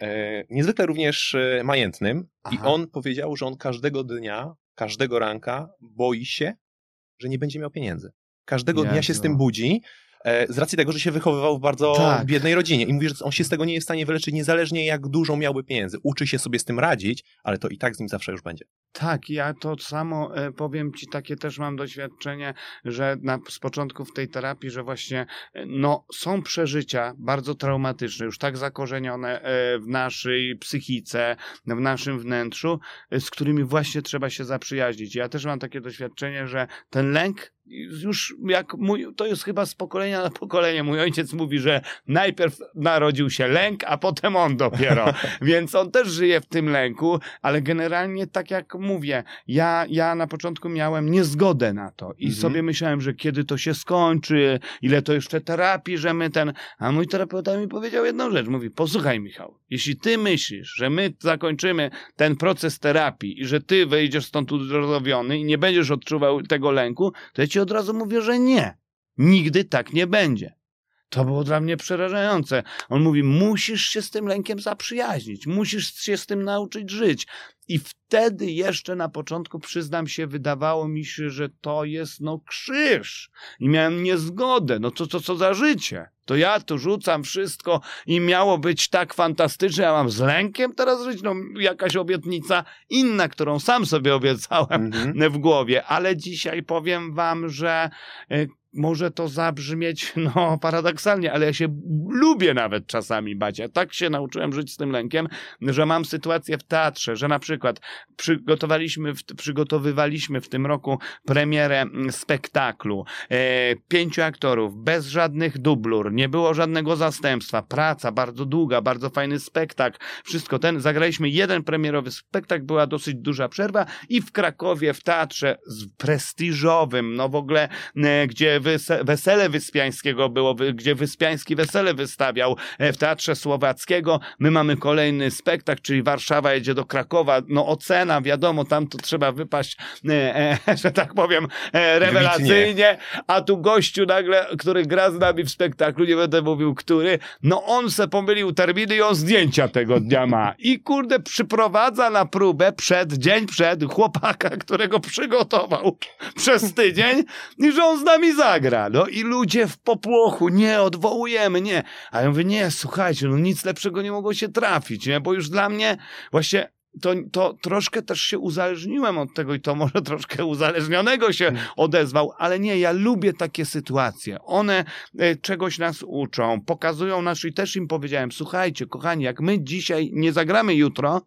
[SPEAKER 2] E, Niezwykle również e, majętnym i
[SPEAKER 1] Aha.
[SPEAKER 2] on powiedział, że on każdego dnia, każdego ranka boi się, że nie będzie miał pieniędzy. Każdego dnia się z tym budzi, e, z racji tego, że się wychowywał w bardzo
[SPEAKER 1] Tak.
[SPEAKER 2] biednej rodzinie i mówi, że on się z tego nie jest w stanie wyleczyć, niezależnie jak dużo miałby pieniędzy. Uczy się sobie z tym radzić, ale to i tak z nim zawsze już będzie.
[SPEAKER 1] Tak, ja to samo e, powiem ci, takie też mam doświadczenie, że na, z początku w tej terapii, że właśnie e, no, są przeżycia bardzo traumatyczne, już tak zakorzenione w naszej psychice, w naszym wnętrzu, z którymi właśnie trzeba się zaprzyjaźnić. Ja też mam takie doświadczenie, że ten lęk już jak mój, to jest chyba z pokolenia na pokolenie. Mój ojciec mówi, że najpierw narodził się lęk, a potem on dopiero. Więc on też żyje w tym lęku, ale generalnie tak jak mówię, ja, ja na początku miałem niezgodę na to i
[SPEAKER 2] Mhm.
[SPEAKER 1] sobie myślałem, że kiedy to się skończy, ile to jeszcze terapii, że my ten, a mój terapeuta mi powiedział jedną rzecz, mówi, posłuchaj Michał, jeśli ty myślisz, że my zakończymy ten proces terapii i że ty wyjdziesz stąd uzdrowiony i nie będziesz odczuwał tego lęku, to ja ci od razu mówię, że nie. Nigdy tak nie będzie. To było dla mnie przerażające. On mówi, musisz się z tym lękiem zaprzyjaźnić, musisz się z tym nauczyć żyć. I wtedy jeszcze na początku, przyznam się, wydawało mi się, że to jest no krzyż. I miałem niezgodę. No to, to co za życie? To ja tu rzucam wszystko i miało być tak fantastycznie, a mam z lękiem teraz żyć? No jakaś obietnica inna, którą sam sobie obiecałem
[SPEAKER 2] Mhm.
[SPEAKER 1] w głowie, ale dzisiaj powiem wam, że e, może to zabrzmieć no paradoksalnie, ale ja się lubię nawet czasami bać. Ja tak się nauczyłem żyć z tym lękiem, że mam sytuację w teatrze, że na przykład przygotowaliśmy, przygotowywaliśmy w tym roku premierę mm, spektaklu. E, pięciu aktorów, bez żadnych dublur, nie było żadnego zastępstwa, praca bardzo długa, bardzo fajny spektakl, wszystko ten, zagraliśmy jeden premierowy spektakl, była dosyć duża przerwa i w Krakowie w teatrze prestiżowym, no w ogóle, e, gdzie Wesele Wyspiańskiego było, gdzie Wyspiański Wesele wystawiał e, w Teatrze Słowackiego, my mamy kolejny spektakl, czyli Warszawa jedzie do Krakowa, no ocena, wiadomo, tam to trzeba wypaść, e, e, że tak powiem, e, rewelacyjnie, a tu gościu nagle, który gra z nami w spektaklu, nie będę mówił który, no on se pomylił terminy i on zdjęcia tego dnia ma. I kurde, przyprowadza na próbę przed, dzień przed, chłopaka, którego przygotował przez tydzień i że on z nami zagra. No i ludzie w popłochu, nie, odwołujemy, nie. A ja mówię, nie, słuchajcie, no nic lepszego nie mogło się trafić, nie, bo już dla mnie właśnie to, to troszkę też się uzależniłem od tego i to może troszkę uzależnionego się odezwał, ale nie, ja lubię takie sytuacje. One e, czegoś nas uczą, pokazują nas i też im powiedziałem, słuchajcie, kochani, jak my dzisiaj nie zagramy jutro,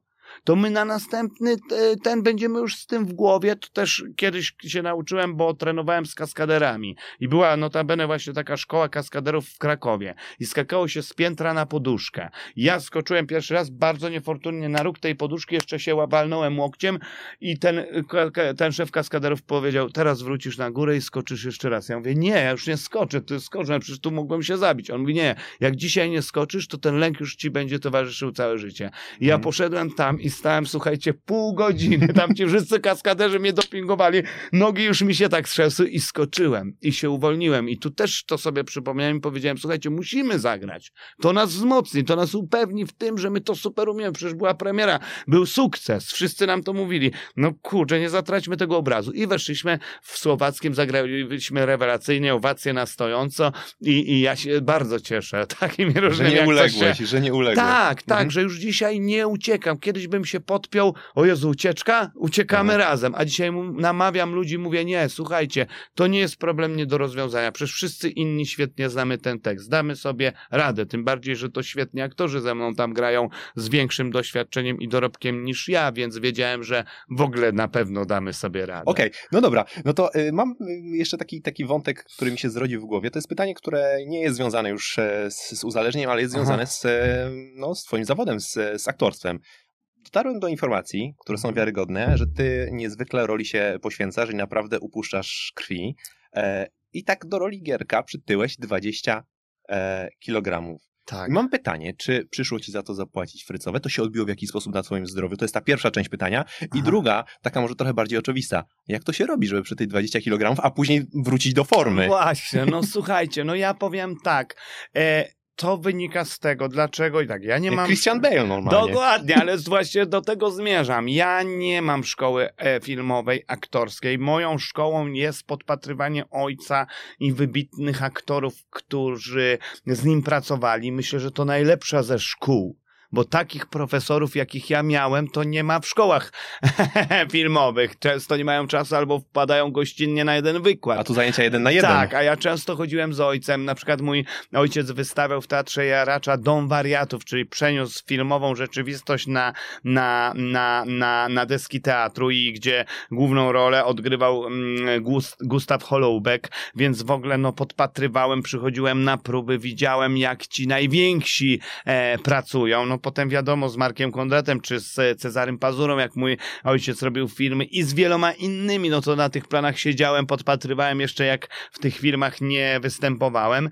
[SPEAKER 1] to my na następny te- ten będziemy już z tym w głowie. To też kiedyś się nauczyłem, bo trenowałem z kaskaderami. I była notabene właśnie taka szkoła kaskaderów w Krakowie. I skakało się z piętra na poduszkę. Ja skoczyłem pierwszy raz bardzo niefortunnie na róg tej poduszki, jeszcze się łapalnąłem łokciem i ten, ka- ten szef kaskaderów powiedział, teraz wrócisz na górę i skoczysz jeszcze raz. Ja mówię, nie, ja już nie skoczę, ty skoczę, przecież tu mógłbym się zabić. On mówi, nie, jak dzisiaj nie skoczysz, to ten lęk już ci będzie towarzyszył całe życie. I ja
[SPEAKER 2] Mhm.
[SPEAKER 1] poszedłem tam i stałem, słuchajcie, pół godziny, tam ci wszyscy kaskaderzy mnie dopingowali, nogi już mi się tak trzęsły i skoczyłem i się uwolniłem. I tu też to sobie przypomniałem i powiedziałem, słuchajcie, musimy zagrać. To nas wzmocni, to nas upewni w tym, że my to super umiemy. Przecież była premiera, był sukces, wszyscy nam to mówili. No kurczę, nie zatraćmy tego obrazu. I weszliśmy w Słowackim, zagraliśmy rewelacyjnie, owacje na stojąco i, i ja się bardzo cieszę takimi
[SPEAKER 2] Że
[SPEAKER 1] różnymi
[SPEAKER 2] nie
[SPEAKER 1] jak coś się-
[SPEAKER 2] uległeś, że nie uległeś.
[SPEAKER 1] tak, tak,
[SPEAKER 2] Mhm.
[SPEAKER 1] że już dzisiaj nie uciekam. Kiedyś bym się podpiął, o Jezu, ucieczka? Uciekamy
[SPEAKER 2] Mhm.
[SPEAKER 1] razem. A dzisiaj namawiam ludzi, mówię, nie, słuchajcie, to nie jest problem nie do rozwiązania. Przecież wszyscy inni świetnie znamy ten tekst. Damy sobie radę, tym bardziej, że to świetnie aktorzy ze mną tam grają z większym doświadczeniem i dorobkiem niż ja, więc wiedziałem, że w ogóle na pewno damy sobie radę.
[SPEAKER 2] Okej, no dobra, no to y, mam y, jeszcze taki, taki wątek, który mi się zrodził w głowie. To jest pytanie, które nie jest związane już e, z, z uzależnieniem, ale jest
[SPEAKER 1] Aha.
[SPEAKER 2] związane z, e, no, z twoim zawodem, z, z aktorstwem. Dotarłem do informacji, które są wiarygodne, że ty niezwykle roli się poświęcasz i naprawdę upuszczasz krwi. E, I tak do roli Gierka przytyłeś 20 e, kilogramów.
[SPEAKER 1] Tak.
[SPEAKER 2] Mam pytanie, czy przyszło ci za to zapłacić frycowe? To się odbiło w jakiś sposób na twoim zdrowiu? To jest ta pierwsza część pytania. I
[SPEAKER 1] Aha.
[SPEAKER 2] druga, taka może trochę bardziej oczywista. Jak to się robi, żeby przy tej 20 kg, a później wrócić do formy?
[SPEAKER 1] Właśnie, no słuchajcie, no ja powiem tak. E, to wynika z tego, dlaczego i tak, ja nie mam...
[SPEAKER 2] Christian Bale normalnie.
[SPEAKER 1] Dokładnie, ale właśnie do tego zmierzam. Ja nie mam szkoły e, filmowej, aktorskiej. Moją szkołą jest podpatrywanie ojca i wybitnych aktorów, którzy z nim pracowali. Myślę, że to najlepsza ze szkół. Bo takich profesorów, jakich ja miałem, to nie ma w szkołach filmowych. Często nie mają czasu albo wpadają gościnnie na jeden wykład.
[SPEAKER 2] A tu zajęcia jeden na jeden.
[SPEAKER 1] Tak, a ja często chodziłem z ojcem. Na przykład mój ojciec wystawiał w Teatrze Jaracza Dom Wariatów, czyli przeniósł filmową rzeczywistość na, na, na, na, na deski teatru i gdzie główną rolę odgrywał mm, Gust, Gustaw Holoubek, więc w ogóle no podpatrywałem, przychodziłem na próby, widziałem jak ci najwięksi e, pracują. No potem wiadomo z Markiem Kondratem czy z Cezarym Pazurą, jak mój ojciec robił filmy i z wieloma innymi, no to na tych planach siedziałem, podpatrywałem jeszcze jak w tych filmach nie występowałem.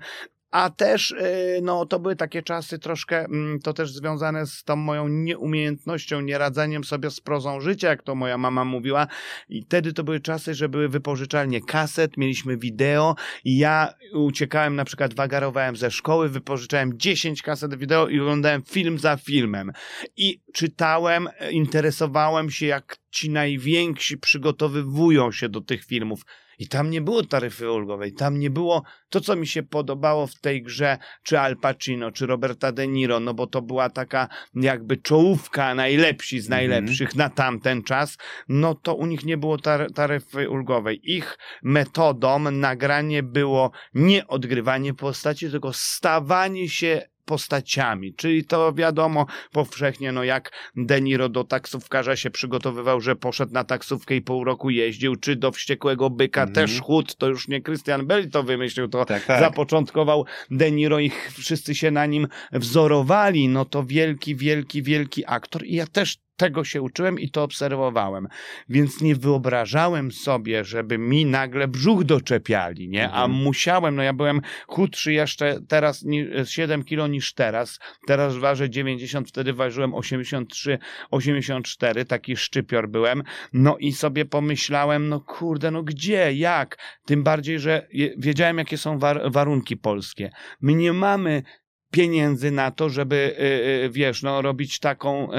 [SPEAKER 1] A też, yy, no, to były takie czasy troszkę, mm, to też związane z tą moją nieumiejętnością, nieradzeniem sobie z prozą życia, jak to moja mama mówiła. I wtedy to były czasy, że były wypożyczalnie kaset, mieliśmy wideo i ja uciekałem, na przykład wagarowałem ze szkoły, wypożyczałem 10 kaset wideo i oglądałem film za filmem. I czytałem, interesowałem się, jak ci najwięksi przygotowywują się do tych filmów. I tam nie było taryfy ulgowej, tam nie było to, co mi się podobało w tej grze, czy Al Pacino, czy Roberta De Niro, no bo to była taka jakby czołówka najlepsi z najlepszych na tamten czas, no to u nich nie było tar- taryfy ulgowej. Ich metodą nagranie było nie odgrywanie postaci, tylko stawanie się postaciami, czyli to wiadomo powszechnie, no jak De Niro do taksówkarza się przygotowywał, że poszedł na taksówkę i pół roku jeździł, czy do Wściekłego Byka
[SPEAKER 2] Mhm.
[SPEAKER 1] też chód, to już nie Christian Bale to wymyślił, to
[SPEAKER 2] Tak, tak.
[SPEAKER 1] zapoczątkował De Niro i wszyscy się na nim wzorowali, no to wielki, wielki, wielki aktor i ja też tego się uczyłem i to obserwowałem. Więc nie wyobrażałem sobie, żeby mi nagle brzuch doczepiali, nie? A
[SPEAKER 2] Mhm.
[SPEAKER 1] musiałem, no ja byłem chudszy jeszcze teraz ni- 7 kilo niż teraz. Teraz ważę 90, wtedy ważyłem 83, 84, taki szczypior byłem. No i sobie pomyślałem, no kurde, no gdzie, jak? Tym bardziej, że wiedziałem, jakie są war- warunki polskie. My nie mamy pieniędzy na to, żeby, y, y, wiesz, no, robić taką.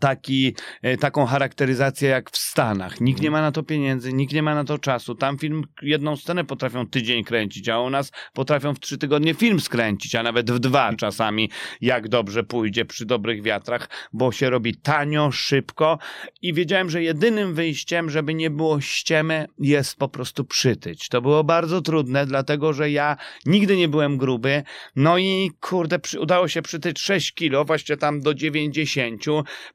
[SPEAKER 1] Taki, e, taką charakteryzację jak w Stanach. Nikt nie ma na to pieniędzy, nikt nie ma na to czasu. Tam film, jedną scenę potrafią tydzień kręcić, a u nas potrafią w trzy tygodnie film skręcić, a nawet w dwa czasami, jak dobrze pójdzie przy dobrych wiatrach, bo się robi tanio, szybko i wiedziałem, że jedynym wyjściem, żeby nie było ściemy, jest po prostu przytyć. To było bardzo trudne, dlatego że ja nigdy nie byłem gruby, no i kurde, udało się przytyć 6 kilo, właśnie tam do 90.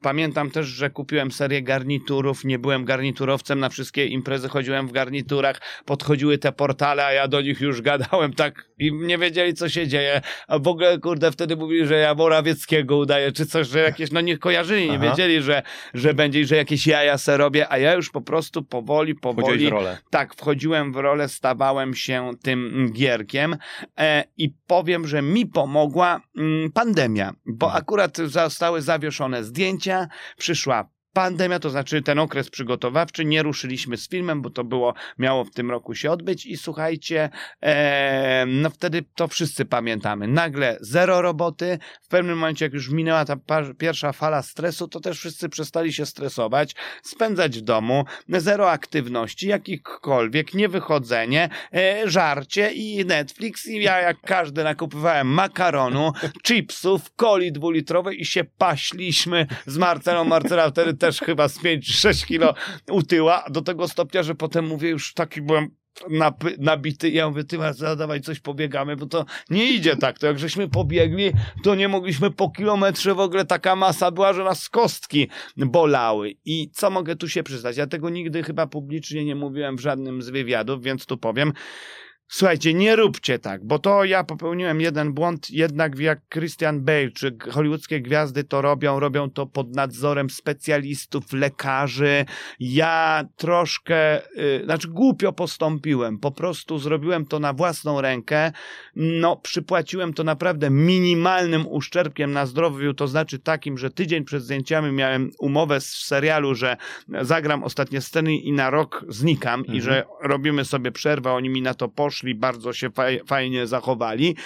[SPEAKER 1] Pamiętam też, że kupiłem serię garniturów, nie byłem garniturowcem, na wszystkie imprezy chodziłem w garniturach, podchodziły te portale, a ja do nich już gadałem tak i nie wiedzieli, co się dzieje. A w ogóle, kurde, wtedy mówili, że ja Morawieckiego udaję, czy coś, że jakieś, no nie kojarzyli, nie
[SPEAKER 2] Aha.
[SPEAKER 1] wiedzieli, że, że będzie, że jakieś jaja se robię, a ja już po prostu powoli, powoli tak, wchodziłem w rolę, stawałem się tym gierkiem e, i powiem, że mi pomogła mm, pandemia, bo
[SPEAKER 2] Mhm.
[SPEAKER 1] akurat zostały zawieszone zdjęcia, przyszła pandemia, to znaczy ten okres przygotowawczy, nie ruszyliśmy z filmem, bo to było, miało w tym roku się odbyć. I słuchajcie, e, no wtedy to wszyscy pamiętamy, nagle zero roboty, w pewnym momencie jak już minęła ta pierwsza fala stresu, to też wszyscy przestali się stresować, spędzać w domu, zero aktywności, jakichkolwiek, niewychodzenie, e, żarcie i Netflix. I ja jak każdy nakupywałem makaronu, chipsów, coli dwulitrowej i się paśliśmy z Marcelą. Marcela. Wtedy też chyba z 5-6 kilo utyła, do tego stopnia, że potem mówię, już taki byłem napy- nabity. Ja mówię, ty dawaj coś pobiegamy, bo to nie idzie tak. To jak żeśmy pobiegli, to nie mogliśmy po kilometrze w ogóle taka masa była, że nas kostki bolały. I co mogę tu się przyznać? Ja tego nigdy chyba publicznie nie mówiłem w żadnym z wywiadów, więc tu powiem. Słuchajcie, nie róbcie tak, bo to ja popełniłem jeden błąd, jednak jak Christian Bale czy hollywoodzkie gwiazdy to robią, robią to pod nadzorem specjalistów, lekarzy. Ja troszkę, y, znaczy głupio postąpiłem, po prostu zrobiłem to na własną rękę. No, przypłaciłem to naprawdę minimalnym uszczerbkiem na zdrowiu, to znaczy takim, że tydzień przed zdjęciami miałem umowę z serialu, że zagram ostatnie sceny i na rok znikam
[SPEAKER 2] Mhm.
[SPEAKER 1] i że robimy sobie przerwę, oni mi na to poszli, bardzo się faj, fajnie zachowali.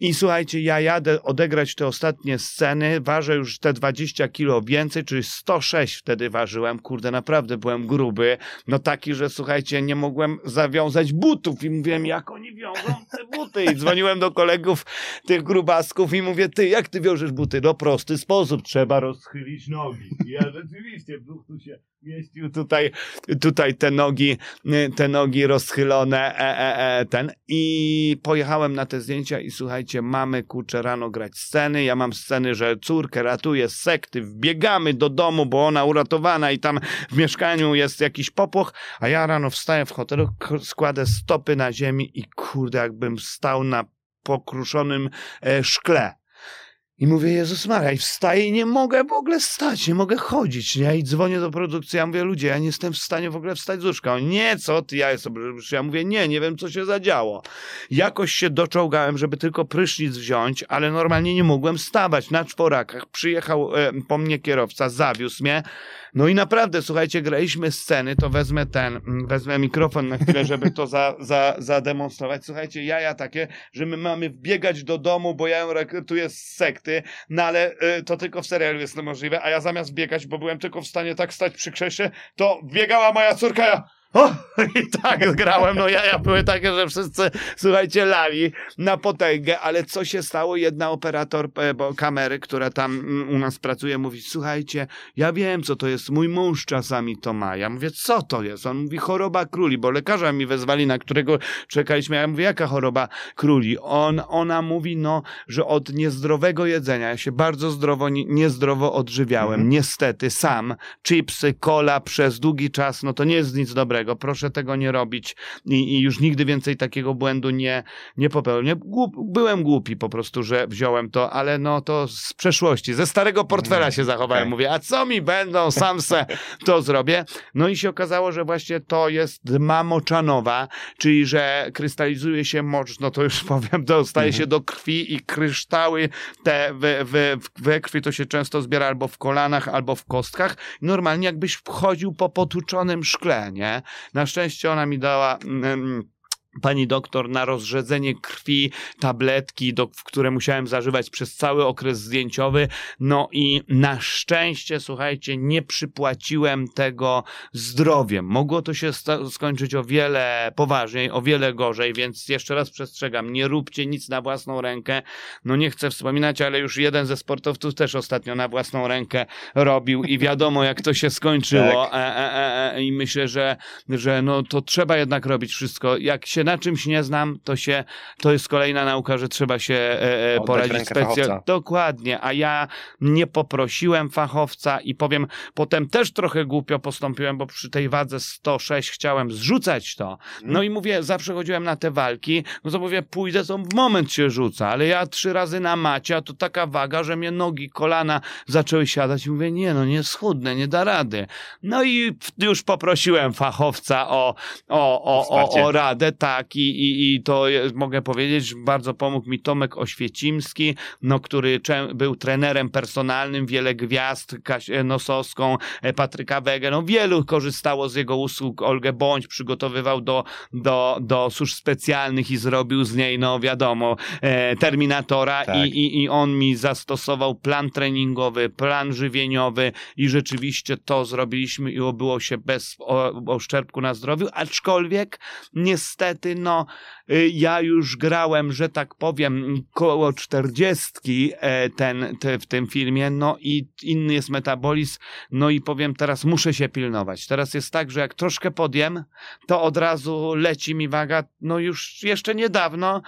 [SPEAKER 1] I słuchajcie, ja jadę odegrać te ostatnie sceny, ważę już te 20 kilo więcej, czyli 106 wtedy ważyłem, kurde, naprawdę byłem gruby, no taki, że słuchajcie, nie mogłem zawiązać butów i mówiłem, jak oni wiążą te buty i dzwoniłem do kolegów tych grubasków i mówię, ty, jak ty wiążesz buty? No prosty sposób, trzeba rozchylić nogi. I ja rzeczywiście, brzuch tu się mieścił, tutaj, tutaj te nogi, te nogi rozchylone, e, e, e, ten. I pojechałem na te zdjęcia i słuchajcie, mamy kurczę rano grać sceny, ja mam sceny, że córkę ratuję z sekty, wbiegamy do domu, bo ona uratowana i tam w mieszkaniu jest jakiś popłoch, a ja rano wstaję w hotelu, składę stopy na ziemi i kurde, jakbym stał na pokruszonym e, szkle. I mówię, Jezus Maria, i wstaję i nie mogę w ogóle stać, nie mogę chodzić, nie? I dzwonię do produkcji, ja mówię, ludzie, ja nie jestem w stanie w ogóle wstać z łóżka. Nie, co ty, ja jestem, ja mówię, nie, nie wiem, co się zadziało. Jakoś się doczołgałem, żeby tylko prysznic wziąć, ale normalnie nie mogłem stawać na czworakach. Przyjechał e, po mnie kierowca, zawiózł mnie, no i naprawdę, słuchajcie, graliśmy sceny, to wezmę ten, mm, wezmę mikrofon na chwilę, żeby to za, za, zademonstrować. Słuchajcie, jaja takie, że my mamy wbiegać do domu, bo ja ją rekrutuję z sekty, no ale y, to tylko w serialu jest to możliwe, a ja zamiast biegać, bo byłem tylko w stanie tak stać przy krześle, to biegała moja córka, ja o! I tak grałem, no jaja były takie, że wszyscy, słuchajcie, lali na potęgę, ale co się stało? Jedna operator e, bo kamery, która tam mm, u nas pracuje, mówi, słuchajcie, ja wiem, co to jest, mój mąż czasami to ma. Ja mówię, co to jest? On mówi, choroba króli, bo lekarza mi wezwali, na którego czekaliśmy. Ja mówię, jaka choroba króli? On, ona mówi, no, że od niezdrowego jedzenia, ja się bardzo zdrowo, nie- niezdrowo odżywiałem,
[SPEAKER 2] Mhm.
[SPEAKER 1] niestety, sam, chipsy, cola przez długi czas, no to nie jest nic dobrego, proszę tego nie robić i, i już nigdy więcej takiego błędu nie, nie popełnię. Głup, byłem głupi po prostu, że wziąłem to, ale no to z przeszłości, ze starego portfela
[SPEAKER 2] Mm,
[SPEAKER 1] się zachowałem. Mówię, a co mi będą, sam se to zrobię. No i się okazało, że właśnie to jest dma moczanowa, czyli że krystalizuje się mocz, no to już powiem, dostaje
[SPEAKER 2] Mhm.
[SPEAKER 1] się do krwi i kryształy te we, we, we krwi to się często zbiera albo w kolanach, albo w kostkach. Normalnie jakbyś wchodził po potłuczonym szkle, nie? Na szczęście ona mi dała... Mm, Pani doktor na rozrzedzenie krwi, tabletki, do, które musiałem zażywać przez cały okres zdjęciowy. No i na szczęście, słuchajcie, nie przypłaciłem tego zdrowiem. Mogło to się skończyć o wiele poważniej, o wiele gorzej, więc jeszcze raz przestrzegam, nie róbcie nic na własną rękę. No nie chcę wspominać, ale już jeden ze sportowców też ostatnio na własną rękę robił i wiadomo jak to się skończyło. E, e, e, e, I myślę, że, że no to trzeba jednak robić wszystko. Jak się się na czymś nie znam, to się, to jest kolejna nauka, że trzeba się e, e, poradzić specjalnie. Dokładnie, a ja nie poprosiłem fachowca i powiem, potem też trochę głupio postąpiłem, bo przy tej wadze 106 chciałem zrzucać to. No i mówię, zawsze chodziłem na te walki, no to mówię, pójdę, to w moment się rzuca, ale ja trzy razy na macie, a to taka waga, że mnie nogi, kolana zaczęły siadać i mówię, nie no, nie schudnę, nie da rady. No i już poprosiłem fachowca o, o, o, o, o radę, tak, i, i, i to jest, mogę powiedzieć, bardzo pomógł mi Tomek Oświecimski, no, który był trenerem personalnym, wiele gwiazd, Kasię Nosowską, e, Patryka Wege, no wielu korzystało z jego usług, Olgę Bądź przygotowywał do, do, do służb specjalnych i zrobił z niej, no wiadomo, e, Terminatora
[SPEAKER 2] Tak.
[SPEAKER 1] i, i, i on mi zastosował plan treningowy, plan żywieniowy i rzeczywiście to zrobiliśmy i obyło się bez o, oszczerpku na zdrowiu, aczkolwiek niestety, no, y, ja już grałem, że tak powiem, koło czterdziestki e, ten, te, w tym filmie, no i inny jest metabolizm, no i powiem teraz, muszę się pilnować. Teraz jest tak, że jak troszkę podjem, to od razu leci mi waga, no już jeszcze niedawno,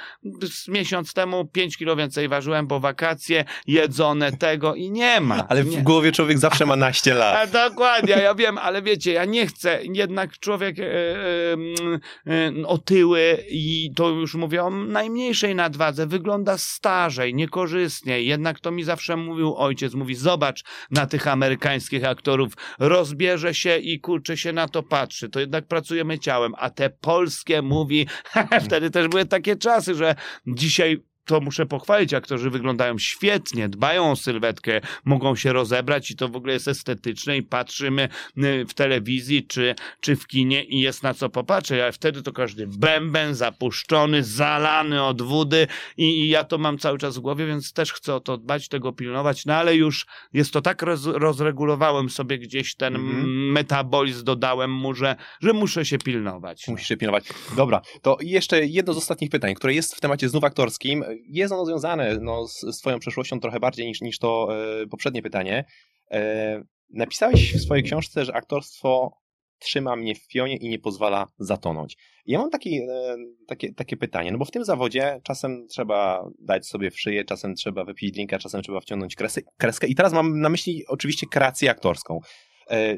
[SPEAKER 1] miesiąc temu 5 kilo więcej ważyłem, bo wakacje, jedzone tego i nie ma.
[SPEAKER 2] Ale
[SPEAKER 1] nie.
[SPEAKER 2] w głowie człowiek zawsze ma naście
[SPEAKER 1] A,
[SPEAKER 2] lat.
[SPEAKER 1] dokładnie, ja wiem, ale wiecie, ja nie chcę, jednak człowiek mm, e, otyły i to już mówię o najmniejszej nadwadze, wygląda starzej, niekorzystnie, jednak to mi zawsze mówił ojciec, mówi zobacz na tych amerykańskich aktorów, rozbierze się i kurczę się na to patrzy, to jednak pracujemy ciałem, a te polskie mówi, wtedy też były takie czasy, że dzisiaj to muszę pochwalić, aktorzy wyglądają świetnie, dbają o sylwetkę, mogą się rozebrać i to w ogóle jest estetyczne i patrzymy y, w telewizji czy, czy w kinie i jest na co popatrzeć, ale wtedy to każdy bęben zapuszczony, zalany od wody i, i ja to mam cały czas w głowie, więc też chcę o to dbać, tego pilnować, no ale już jest to tak roz, rozregulowałem sobie gdzieś ten mm, metabolizm, dodałem mu, że, że muszę się pilnować. No.
[SPEAKER 2] Musisz się pilnować. Dobra, to jeszcze jedno z ostatnich pytań, które jest w temacie znów aktorskim. Jest ono związane no, z, z twoją przeszłością trochę bardziej niż, niż to e, poprzednie pytanie. E, napisałeś w swojej książce, że aktorstwo trzyma mnie w pionie i nie pozwala zatonąć. Ja mam taki, e, takie, takie pytanie, no bo w tym zawodzie czasem trzeba dać sobie w szyję, czasem trzeba wypić drinka, czasem trzeba wciągnąć kresy, kreskę i teraz mam na myśli oczywiście kreację aktorską.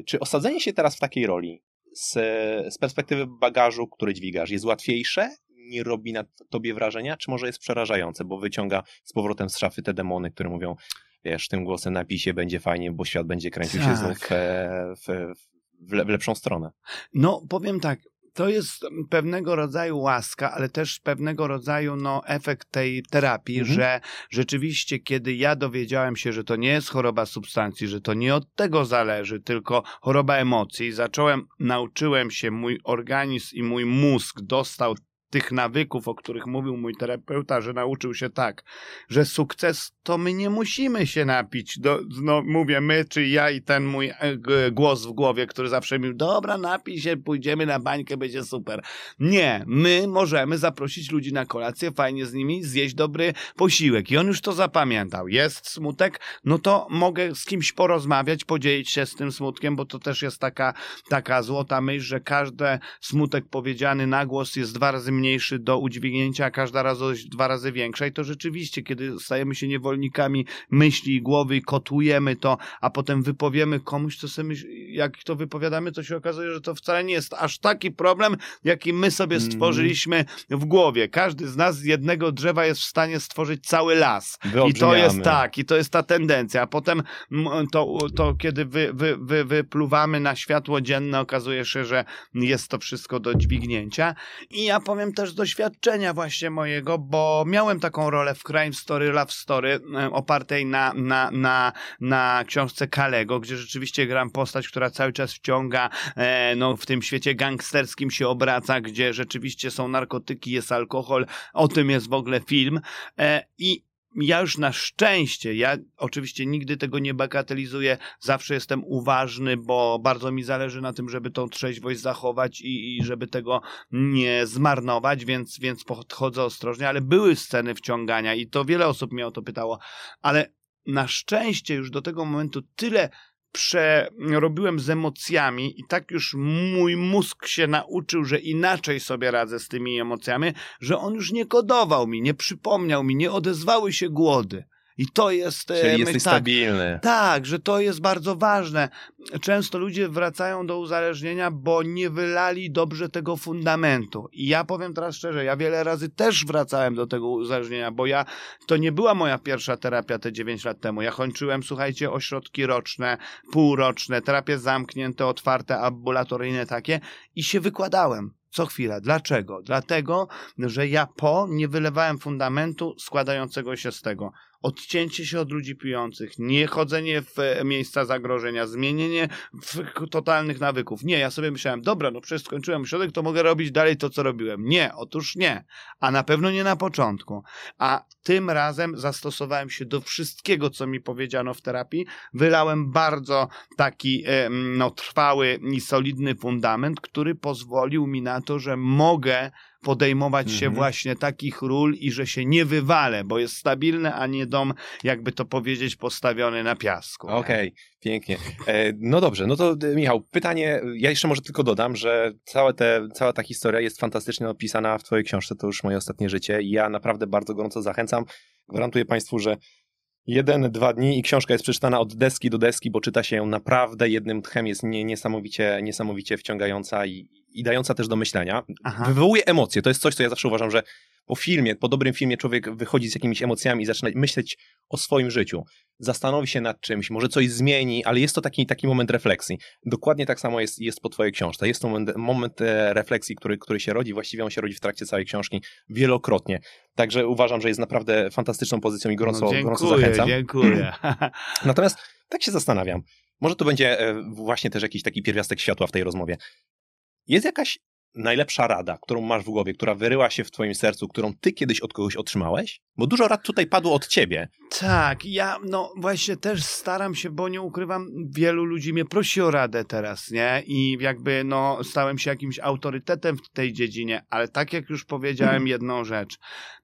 [SPEAKER 2] Czy osadzenie się teraz w takiej roli z, z perspektywy bagażu, który dźwigasz, jest łatwiejsze? Nie robi na tobie wrażenia? Czy może jest przerażające, bo wyciąga z powrotem z szafy te demony, które mówią, wiesz, tym głosem napij się, będzie fajnie, bo świat będzie kręcił się
[SPEAKER 1] Tak.
[SPEAKER 2] znów e, w, w, le, w lepszą stronę.
[SPEAKER 1] No, powiem tak. To jest pewnego rodzaju łaska, ale też pewnego rodzaju no, efekt tej terapii,
[SPEAKER 2] Mhm.
[SPEAKER 1] że rzeczywiście, kiedy ja dowiedziałem się, że to nie jest choroba substancji, że to nie od tego zależy, tylko choroba emocji, zacząłem, nauczyłem się, mój organizm i mój mózg dostał tych nawyków, o których mówił mój terapeuta, że nauczył się tak, że sukces to my nie musimy się napić. Do, no, mówię my, czy ja i ten mój e, głos w głowie, który zawsze mi dobra, napij się, pójdziemy na bańkę, będzie super. Nie, my możemy zaprosić ludzi na kolację, fajnie z nimi zjeść dobry posiłek. I on już to zapamiętał. Jest smutek, no to mogę z kimś porozmawiać, podzielić się z tym smutkiem, bo to też jest taka, taka złota myśl, że każdy smutek powiedziany na głos jest dwa razy mniejszy do udźwignięcia, a każda radość dwa razy większa. I to rzeczywiście, kiedy stajemy się niewolnikami myśli i głowy i kotujemy to, a potem wypowiemy komuś, to sobie myśl, jak to wypowiadamy, to się okazuje, że to wcale nie jest aż taki problem, jaki my sobie
[SPEAKER 2] Mhm.
[SPEAKER 1] stworzyliśmy w głowie. Każdy z nas z jednego drzewa jest w stanie stworzyć cały las. I to jest tak, i to jest ta tendencja. A potem mm, to, to kiedy wy, wy, wy, wypluwamy na światło dzienne, okazuje się, że jest to wszystko do dźwignięcia. I ja powiem też z doświadczenia właśnie mojego, bo miałem taką rolę w Crime Story, Love Story, opartej na, na, na, na książce Kalego, gdzie rzeczywiście gram postać, która cały czas wciąga, e, no w tym świecie gangsterskim się obraca, gdzie rzeczywiście są narkotyki, jest alkohol, o tym jest w ogóle film. E, I ja już na szczęście, ja oczywiście nigdy tego nie bagatelizuję, zawsze jestem uważny, bo bardzo mi zależy na tym, żeby tą trzeźwość zachować i, i żeby tego nie zmarnować, więc, więc podchodzę ostrożnie, ale były sceny wciągania i to wiele osób mnie o to pytało, ale na szczęście już do tego momentu tyle przerobiłem z emocjami i tak już mój mózg się nauczył, że inaczej sobie radzę z tymi emocjami, że on już nie kodował mi, nie przypomniał mi, nie odezwały się głody. I to jest. e,
[SPEAKER 2] Czyli
[SPEAKER 1] my-
[SPEAKER 2] jesteś
[SPEAKER 1] tak,
[SPEAKER 2] stabilny.
[SPEAKER 1] tak, że to jest bardzo ważne. Często ludzie wracają do uzależnienia, bo nie wylali dobrze tego fundamentu. I ja powiem teraz szczerze, ja wiele razy też wracałem do tego uzależnienia, bo ja to nie była moja pierwsza terapia te 9 lat temu. Ja kończyłem, słuchajcie, ośrodki roczne, półroczne, terapie zamknięte, otwarte, ambulatoryjne takie i się wykładałem. Co chwila. Dlaczego? Dlatego, że ja po nie wylewałem fundamentu składającego się z tego odcięcie się od ludzi pijących, nie chodzenie w e, miejsca zagrożenia, zmienienie totalnych nawyków. Nie, ja sobie myślałem, dobra, no przecież skończyłem ośrodek, to mogę robić dalej to, co robiłem. Nie, otóż nie. A na pewno nie na początku. A tym razem zastosowałem się do wszystkiego, co mi powiedziano w terapii. Wylałem bardzo taki e, no, trwały i solidny fundament, który pozwolił mi na to, że mogę podejmować się
[SPEAKER 2] Mhm.
[SPEAKER 1] właśnie takich ról i że się nie wywalę, bo jest stabilny, a nie dom, jakby to powiedzieć, postawiony na piasku.
[SPEAKER 2] Okej, pięknie. E, no dobrze, no to e, Michał, pytanie, ja jeszcze może tylko dodam, że całe te, cała ta historia jest fantastycznie opisana w twojej książce, to już moje ostatnie życie i ja naprawdę bardzo gorąco zachęcam. Gwarantuję państwu, że jeden, dwa dni i książka jest przeczytana od deski do deski, bo czyta się ją naprawdę jednym tchem, jest nie, niesamowicie, niesamowicie wciągająca i, i dająca też do myślenia.
[SPEAKER 1] Aha.
[SPEAKER 2] Wywołuje emocje, to jest coś, co ja zawsze uważam, że po filmie, po dobrym filmie człowiek wychodzi z jakimiś emocjami i zaczyna myśleć o swoim życiu. Zastanowi się nad czymś, może coś zmieni, ale jest to taki, taki moment refleksji. Dokładnie tak samo jest, jest po twojej książce. Jest to moment, moment e, refleksji, który, który się rodzi, właściwie on się rodzi w trakcie całej książki wielokrotnie. Także uważam, że jest naprawdę fantastyczną pozycją i gorąco,
[SPEAKER 1] no,
[SPEAKER 2] gorąco
[SPEAKER 1] dziękuję,
[SPEAKER 2] zachęcam.
[SPEAKER 1] dziękuję.
[SPEAKER 2] Natomiast tak się zastanawiam, może to będzie e, właśnie też jakiś taki pierwiastek światła w tej rozmowie. Jest jakaś najlepsza rada, którą masz w głowie, która wyryła się w twoim sercu, którą ty kiedyś od kogoś otrzymałeś? Bo dużo rad tutaj padło od ciebie.
[SPEAKER 1] Tak, ja no właśnie też staram się, bo nie ukrywam, wielu ludzi mnie prosi o radę teraz, nie? I jakby no stałem się jakimś autorytetem w tej dziedzinie, ale tak jak już powiedziałem jedną rzecz,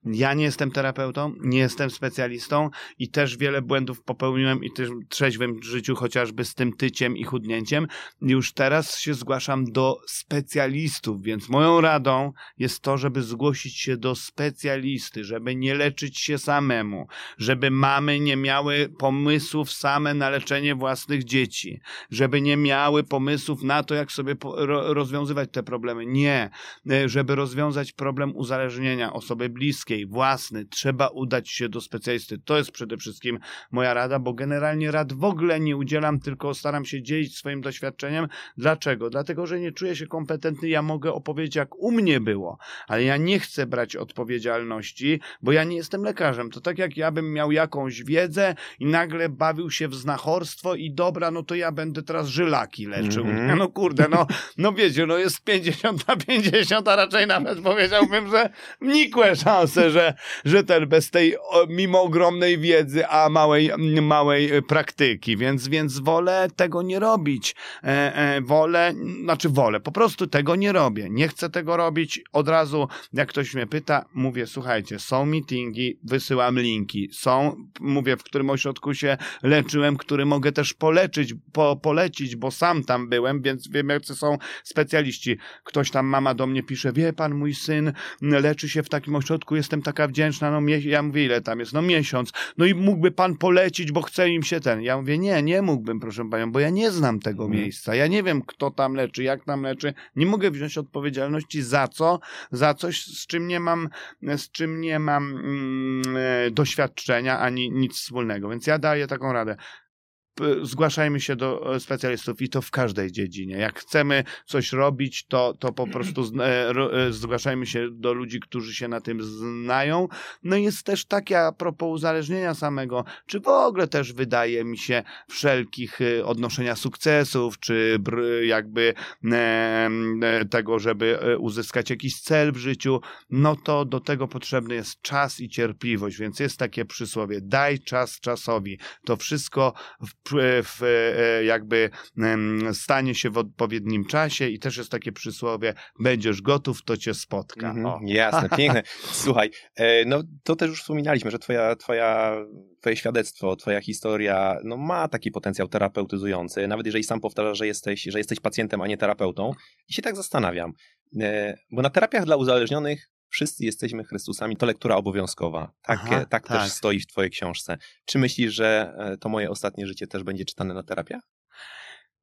[SPEAKER 1] ja nie jestem terapeutą, nie jestem specjalistą i też wiele błędów popełniłem i też w trzeźwym życiu, chociażby z tym tyciem i chudnięciem. Już teraz się zgłaszam do specjalistów, więc moją radą jest to, żeby zgłosić się do specjalisty, żeby nie leczyć się samemu, żeby mamy nie miały pomysłów same na leczenie własnych dzieci, żeby nie miały pomysłów na to, jak sobie rozwiązywać te problemy. Nie, E, żeby rozwiązać problem uzależnienia osoby bliskiej, własny, trzeba udać się do specjalisty. To jest przede wszystkim moja rada, bo generalnie rad w ogóle nie udzielam, tylko staram się dzielić swoim doświadczeniem. Dlaczego? Dlatego, że nie czuję się kompetentny, ja mogę opowiedzieć, jak u mnie było, ale ja nie chcę brać odpowiedzialności, bo ja nie jestem lekarzem. To tak jak ja bym miał jakąś wiedzę i nagle bawił się w znachorstwo i dobra, no to ja będę teraz żylaki leczył.
[SPEAKER 2] Mhm.
[SPEAKER 1] No kurde, no, no wiecie, no jest 50 na 50, a raczej nawet powiedziałbym, że nikłe szanse, że, że ten bez tej, mimo ogromnej wiedzy, a małej, małej praktyki, więc, więc wolę tego nie robić. E, e, wolę, znaczy wolę, po prostu tego nie robię. Nie chcę tego robić. Od razu, jak ktoś mnie pyta, mówię, słuchajcie, są meetingi, wysyłam linki. Są, mówię, w którym ośrodku się leczyłem, który mogę też poleczyć, po, polecić, bo sam tam byłem, więc wiem, jacy są specjaliści. Ktoś tam, mama do mnie pisze, wie pan, mój syn leczy się w takim ośrodku, jestem taka wdzięczna, no ja mówię, ile tam jest? No miesiąc. No i mógłby pan polecić, bo chce im się ten. Ja mówię, nie, nie mógłbym, proszę panią, bo ja nie znam tego
[SPEAKER 2] Mhm.
[SPEAKER 1] miejsca. Ja nie wiem, kto tam leczy, jak tam leczy. Nie mogę wziąć odpowiedzialności za co, za coś, z czym nie mam, z czym nie mam mm, e, doświadczenia ani nic wspólnego. Więc ja daję taką radę. Zgłaszajmy się do e, specjalistów i to w każdej dziedzinie. Jak chcemy coś robić, to, to po prostu e, e, zgłaszajmy się do ludzi, którzy się na tym znają. No jest też takie a propos uzależnienia samego, czy w ogóle też wydaje mi się wszelkich e, odnoszenia sukcesów, czy jakby tego, żeby uzyskać jakiś cel w życiu, no to do tego potrzebny jest czas i cierpliwość, więc jest takie przysłowie, daj czas czasowi. To wszystko w w, jakby stanie się w odpowiednim czasie i też jest takie przysłowie, będziesz gotów, to cię spotka.
[SPEAKER 2] Mhm, jasne, piękne. Słuchaj, e, no to też już wspominaliśmy, że twoja, twoja, twoje świadectwo, twoja historia no, ma taki potencjał terapeutyzujący, nawet jeżeli sam powtarzasz, że jesteś, że jesteś pacjentem, a nie terapeutą. I się tak zastanawiam, e, bo na terapiach dla uzależnionych wszyscy jesteśmy Chrystusami, to lektura obowiązkowa. Tak, Aha, tak, tak też stoi w twojej książce. Czy myślisz, że e, to moje ostatnie życie też będzie czytane na terapiach?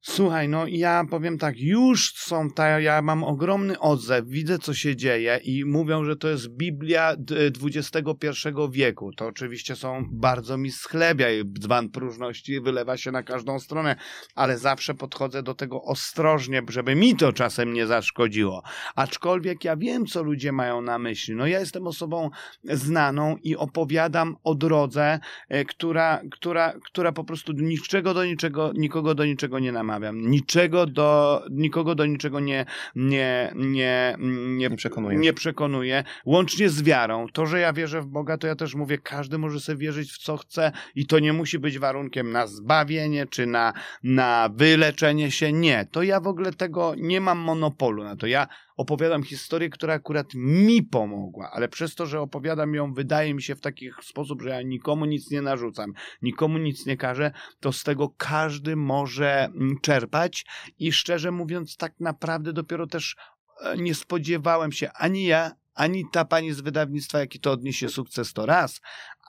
[SPEAKER 1] Słuchaj, no ja powiem tak, już są ta, ja mam ogromny odzew, widzę co się dzieje i mówią, że to jest Biblia XXI wieku. To oczywiście są, bardzo mi schlebia i dzban próżności wylewa się na każdą stronę, ale zawsze podchodzę do tego ostrożnie, żeby mi to czasem nie zaszkodziło. Aczkolwiek ja wiem, co ludzie mają na myśli. No ja jestem osobą znaną i opowiadam o drodze, e, która, która, która po prostu niczego do niczego, nikogo do niczego nie namawia namawiam. Niczego do, nikogo do niczego nie, nie, nie,
[SPEAKER 2] nie, nie, przekonuje.
[SPEAKER 1] nie przekonuje. Łącznie z wiarą. To, że ja wierzę w Boga, to ja też mówię, każdy może sobie wierzyć w co chce i to nie musi być warunkiem na zbawienie czy na, na wyleczenie się. Nie. To ja w ogóle tego nie mam monopolu na to. Ja opowiadam historię, która akurat mi pomogła, ale przez to, że opowiadam ją, wydaje mi się w taki sposób, że ja nikomu nic nie narzucam, nikomu nic nie każę, to z tego każdy może mm, czerpać. I szczerze mówiąc, tak naprawdę dopiero też e, nie spodziewałem się ani ja, ani ta pani z wydawnictwa, jaki to odniesie sukces, to raz,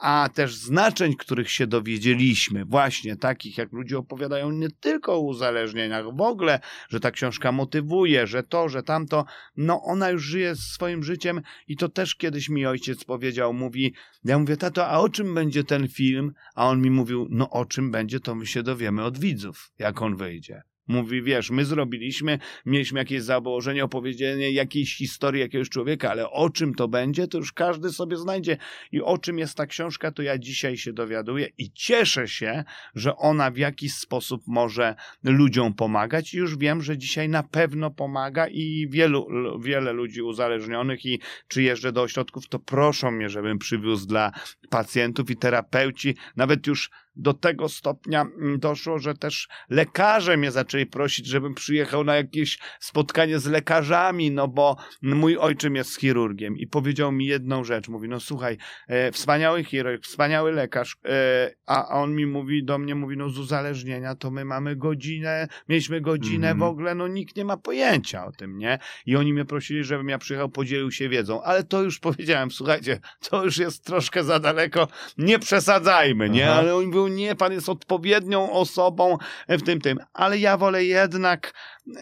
[SPEAKER 1] a też znaczeń, których się dowiedzieliśmy, właśnie takich, jak ludzie opowiadają nie tylko o uzależnieniach, w ogóle, że ta książka motywuje, że to, że tamto, no ona już żyje swoim życiem i to też kiedyś mi ojciec powiedział, mówi, ja mówię, tato, a o czym będzie ten film? A on mi mówił, no o czym będzie, to my się dowiemy od widzów, jak on wyjdzie. Mówi, wiesz, my zrobiliśmy, mieliśmy jakieś założenie, opowiedzenie jakiejś historii jakiegoś człowieka, ale o czym to będzie, to już każdy sobie znajdzie. I o czym jest ta książka, to ja dzisiaj się dowiaduję i cieszę się, że ona w jakiś sposób może ludziom pomagać. I już wiem, że dzisiaj na pewno pomaga i wielu, wiele ludzi uzależnionych i czy jeżdżę do ośrodków, to proszą mnie, żebym przywiózł dla pacjentów i terapeuci, nawet już do tego stopnia mm, doszło, że też lekarze mnie zaczęli prosić, żebym przyjechał na jakieś spotkanie z lekarzami, no bo mój ojczym jest chirurgiem i powiedział mi jedną rzecz. Mówi, no słuchaj, e, wspaniały chirurg, wspaniały lekarz, e, a on mi mówi, do mnie mówi, no z uzależnienia to my mamy godzinę, mieliśmy godzinę mm w ogóle, no nikt nie ma pojęcia o tym, nie? I oni mnie prosili, żebym ja przyjechał, podzielił się wiedzą, ale to już powiedziałem, słuchajcie, to już jest troszkę za daleko, nie przesadzajmy, nie? Aha. Ale on nie, pan jest odpowiednią osobą w tym, tym. Ale ja wolę jednak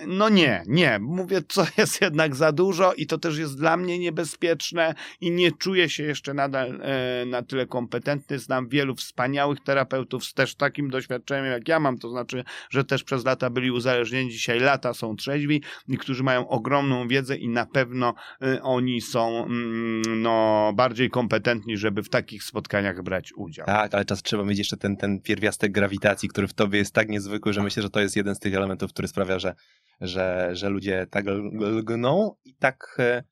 [SPEAKER 1] no nie, nie. Mówię, co jest jednak za dużo i to też jest dla mnie niebezpieczne i nie czuję się jeszcze nadal e, na tyle kompetentny. Znam wielu wspaniałych terapeutów z też takim doświadczeniem, jak ja mam, to znaczy, że też przez lata byli uzależnieni, dzisiaj lata są trzeźwi którzy mają ogromną wiedzę i na pewno e, oni są mm, no, bardziej kompetentni, żeby w takich spotkaniach brać udział.
[SPEAKER 2] Tak, ale czas trzeba mieć jeszcze ten, ten pierwiastek grawitacji, który w tobie jest tak niezwykły, że myślę, że to jest jeden z tych elementów, który sprawia, że że, że ludzie tak lgną i tak, e,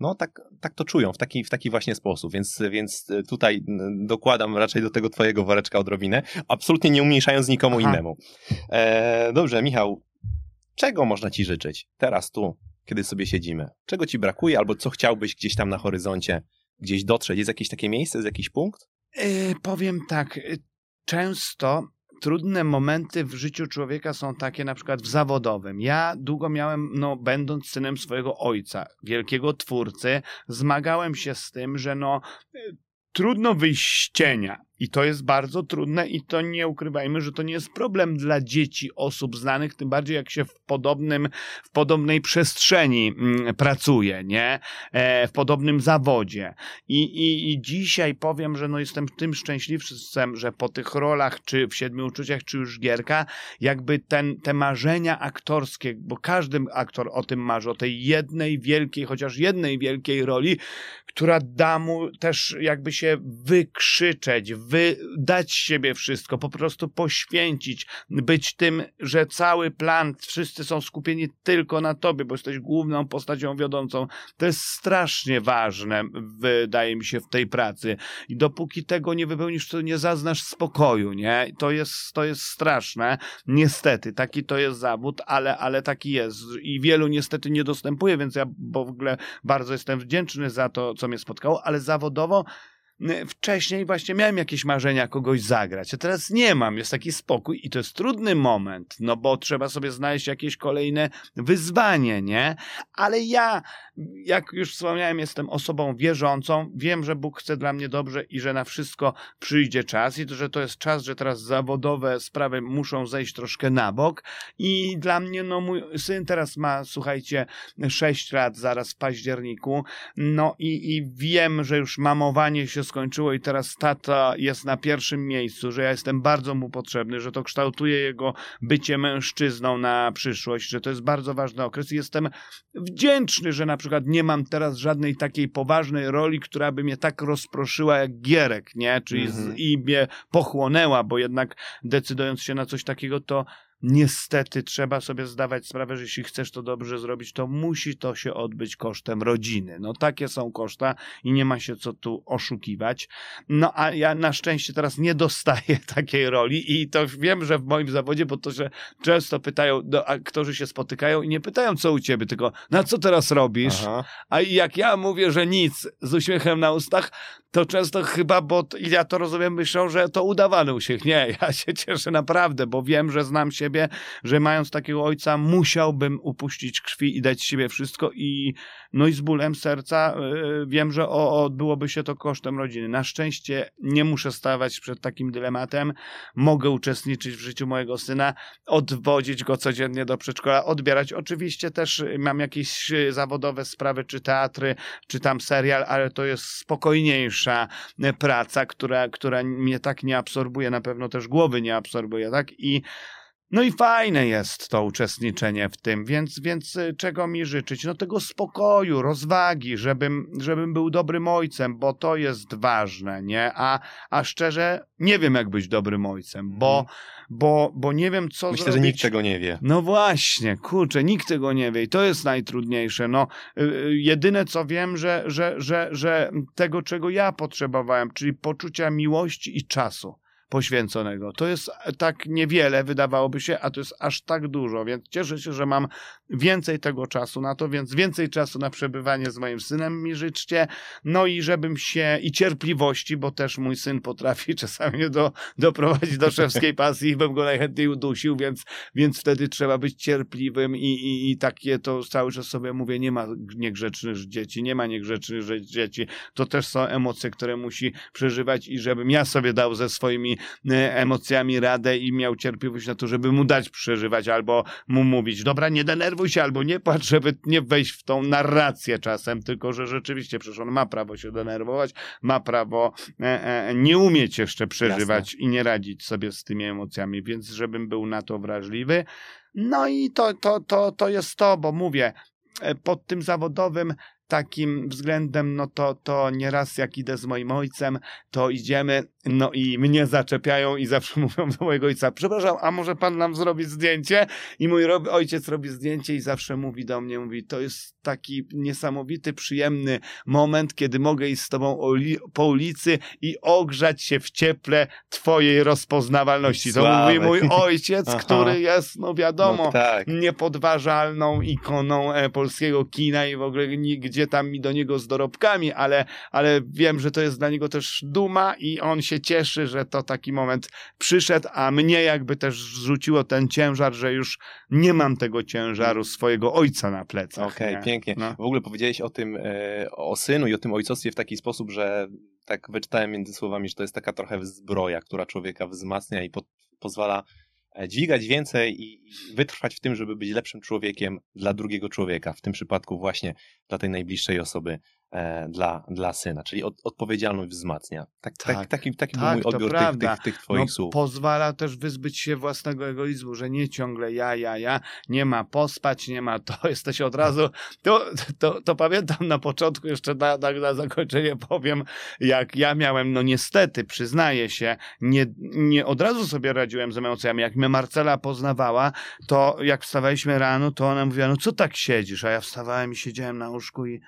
[SPEAKER 2] no, tak, tak to czują w taki, w taki właśnie sposób, więc, więc tutaj dokładam raczej do tego twojego woreczka odrobinę, absolutnie nie umniejszając nikomu Aha. innemu. E, dobrze, Michał, czego można ci życzyć teraz tu, kiedy sobie siedzimy? Czego ci brakuje albo co chciałbyś gdzieś tam na horyzoncie gdzieś dotrzeć? Jest jakieś takie miejsce, jest jakiś punkt?
[SPEAKER 1] Yy, powiem tak, e, często trudne momenty w życiu człowieka są takie na przykład w zawodowym. Ja długo miałem, no będąc synem swojego ojca, wielkiego twórcy, zmagałem się z tym, że no trudno wyjść cienia. I to jest bardzo trudne i to nie ukrywajmy, że to nie jest problem dla dzieci, osób znanych, tym bardziej jak się w podobnym, w podobnej przestrzeni mm, pracuje, nie? E, w podobnym zawodzie. I, i, I dzisiaj powiem, że no jestem tym szczęśliwcem, że po tych rolach, czy w Siedmiu Uczuciach, czy już Gierka, jakby ten, te marzenia aktorskie, bo każdy aktor o tym marzy, o tej jednej wielkiej, chociaż jednej wielkiej roli, która da mu też jakby się wykrzyczeć, wydać siebie wszystko, po prostu poświęcić, być tym, że cały plan, wszyscy są skupieni tylko na tobie, bo jesteś główną postacią wiodącą. To jest strasznie ważne, wydaje mi się, w tej pracy. I dopóki tego nie wypełnisz, to nie zaznasz spokoju, nie? To jest, to jest straszne. Niestety, taki to jest zawód, ale, ale taki jest. I wielu niestety nie dostępuje, więc ja w ogóle bardzo jestem wdzięczny za to, co mnie spotkało, ale zawodowo wcześniej właśnie miałem jakieś marzenia kogoś zagrać, a teraz nie mam, jest taki spokój i to jest trudny moment, no bo trzeba sobie znaleźć jakieś kolejne wyzwanie, nie? Ale ja, jak już wspomniałem, jestem osobą wierzącą, wiem, że Bóg chce dla mnie dobrze i że na wszystko przyjdzie czas i to, że to jest czas, że teraz zawodowe sprawy muszą zejść troszkę na bok. I dla mnie, no mój syn teraz ma, słuchajcie, 6 lat zaraz w październiku, no i, i wiem, że już mamowanie się skończyło i teraz tata jest na pierwszym miejscu, że ja jestem bardzo mu potrzebny, że to kształtuje jego bycie mężczyzną na przyszłość, że to jest bardzo ważny okres i jestem wdzięczny, że na przykład nie mam teraz żadnej takiej poważnej roli, która by mnie tak rozproszyła jak Gierek, nie? Czyli
[SPEAKER 2] Mhm.
[SPEAKER 1] z, i mnie pochłonęła, bo jednak decydując się na coś takiego, to niestety trzeba sobie zdawać sprawę, że jeśli chcesz to dobrze zrobić, to musi to się odbyć kosztem rodziny. No takie są koszta i nie ma się co tu oszukiwać. No a ja na szczęście teraz nie dostaję takiej roli i to wiem, że w moim zawodzie, bo to, że często pytają, no, aktorzy się spotykają i nie pytają, co u ciebie, tylko na co teraz robisz?
[SPEAKER 2] Aha.
[SPEAKER 1] A jak ja mówię, że nic, z uśmiechem na ustach, to często chyba, bo ja to rozumiem, myślą, że to udawany uśmiech. Nie, ja się cieszę naprawdę, bo wiem, że znam siebie, że mając takiego ojca, musiałbym upuścić krwi i dać siebie wszystko i no i z bólem serca yy, wiem, że o, odbyłoby się to kosztem rodziny. Na szczęście nie muszę stawać przed takim dylematem. Mogę uczestniczyć w życiu mojego syna, odwodzić go codziennie do przedszkola, odbierać. Oczywiście też mam jakieś y, zawodowe sprawy, czy teatry, czy tam serial, ale to jest spokojniejsza y, praca, która, która mnie tak nie absorbuje, na pewno też głowy nie absorbuje, tak? I no i fajne jest to uczestniczenie w tym, więc, więc y, czego mi życzyć? No tego spokoju, rozwagi, żebym, żebym był dobrym ojcem, bo to jest ważne, nie? A, a szczerze nie wiem, jak być dobrym ojcem, bo,
[SPEAKER 2] Mhm.
[SPEAKER 1] bo, bo nie wiem, co
[SPEAKER 2] Myślę,
[SPEAKER 1] zrobić.
[SPEAKER 2] że nikt tego nie wie.
[SPEAKER 1] No właśnie, kurczę, nikt tego nie wie i to jest najtrudniejsze. No, y, y, jedyne co wiem, że, że, że, że tego, czego ja potrzebowałem, czyli poczucia miłości i czasu poświęconego. To jest tak niewiele, wydawałoby się, a to jest aż tak dużo, więc cieszę się, że mam więcej tego czasu na to, więc więcej czasu na przebywanie z moim synem mi życzcie, no i żebym się, i cierpliwości, bo też mój syn potrafi czasami do, doprowadzić do szewskiej pasji i bym go najchętniej udusił, więc więc wtedy trzeba być cierpliwym i, i, i takie to cały czas sobie mówię, nie ma niegrzecznych dzieci, nie ma niegrzecznych dzieci. To też są emocje, które musi przeżywać i żebym ja sobie dał ze swoimi emocjami radę i miał cierpliwość na to, żeby mu dać przeżywać albo mu mówić, dobra, nie denerwuj się albo nie płacz, żeby nie wejść w tą narrację czasem, tylko że rzeczywiście przecież on ma prawo się denerwować, ma prawo e, e, nie umieć jeszcze przeżywać i nie radzić sobie z tymi emocjami, więc żebym był na to wrażliwy. No i to, to, to, to jest to, bo mówię, e, pod tym zawodowym takim względem, no to, to nieraz jak idę z moim ojcem, to idziemy, no i mnie zaczepiają i zawsze mówią do mojego ojca, przepraszam, a może pan nam zrobi zdjęcie? I mój ojciec robi zdjęcie i zawsze mówi do mnie, mówi, to jest taki niesamowity, przyjemny moment, kiedy mogę iść z tobą po ulicy i ogrzać się w cieple twojej rozpoznawalności. To mówi mój ojciec, który jest, no wiadomo,
[SPEAKER 2] No tak.
[SPEAKER 1] niepodważalną ikoną e, polskiego kina i w ogóle nigdzie tam mi do niego z dorobkami, ale, ale wiem, że to jest dla niego też duma i on się cieszy, że to taki moment przyszedł, a mnie jakby też zrzuciło ten ciężar, że już nie mam tego ciężaru swojego ojca na plecach.
[SPEAKER 2] Okej,
[SPEAKER 1] nie?
[SPEAKER 2] pięknie.
[SPEAKER 1] No.
[SPEAKER 2] W ogóle powiedziałeś o tym, e, o synu i o tym ojcostwie w taki sposób, że tak wyczytałem między słowami, że to jest taka trochę zbroja, która człowieka wzmacnia i po, pozwala dźwigać więcej i wytrwać w tym, żeby być lepszym człowiekiem dla drugiego człowieka, w tym przypadku właśnie dla tej najbliższej osoby e, dla, dla syna, czyli od, odpowiedzialność wzmacnia. Tak, tak,
[SPEAKER 1] Tak.
[SPEAKER 2] taki taki
[SPEAKER 1] Tak,
[SPEAKER 2] był mój odbiór tych, tych, tych twoich
[SPEAKER 1] no,
[SPEAKER 2] słów.
[SPEAKER 1] pozwala też wyzbyć się własnego egoizmu, że nie ciągle ja, ja, ja, nie ma pospać, nie ma to, jesteś od razu. To, to, to pamiętam na początku, jeszcze na, na, na zakończenie powiem, jak ja miałem, no niestety, przyznaję się, nie, nie od razu sobie radziłem z emocjami. Jak mnie Marcela poznawała, to jak wstawaliśmy rano, to ona mówiła, no co tak siedzisz? A ja wstawałem i siedziałem na łóżku i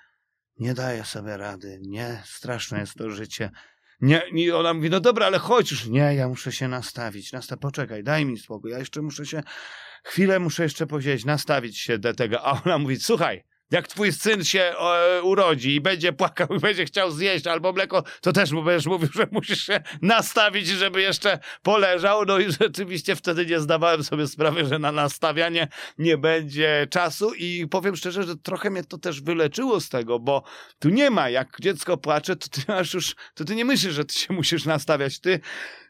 [SPEAKER 1] nie daję sobie rady. Nie, straszne jest to życie. Nie, nie, ona mówi, no dobra, ale chodź już. Nie, ja muszę się nastawić. Nasta poczekaj, daj mi spokój. Ja jeszcze muszę się, chwilę muszę jeszcze posiedzieć, nastawić się do tego. A ona mówi, słuchaj, jak twój syn się e, urodzi i będzie płakał i będzie chciał zjeść albo mleko, to też będziesz mówił, że musisz się nastawić, żeby jeszcze poleżał. No i rzeczywiście wtedy nie zdawałem sobie sprawy, że na nastawianie nie będzie czasu. I powiem szczerze, że trochę mnie to też wyleczyło z tego, bo tu nie ma, jak dziecko płacze, to ty już, to ty nie myślisz, że ty się musisz nastawiać, ty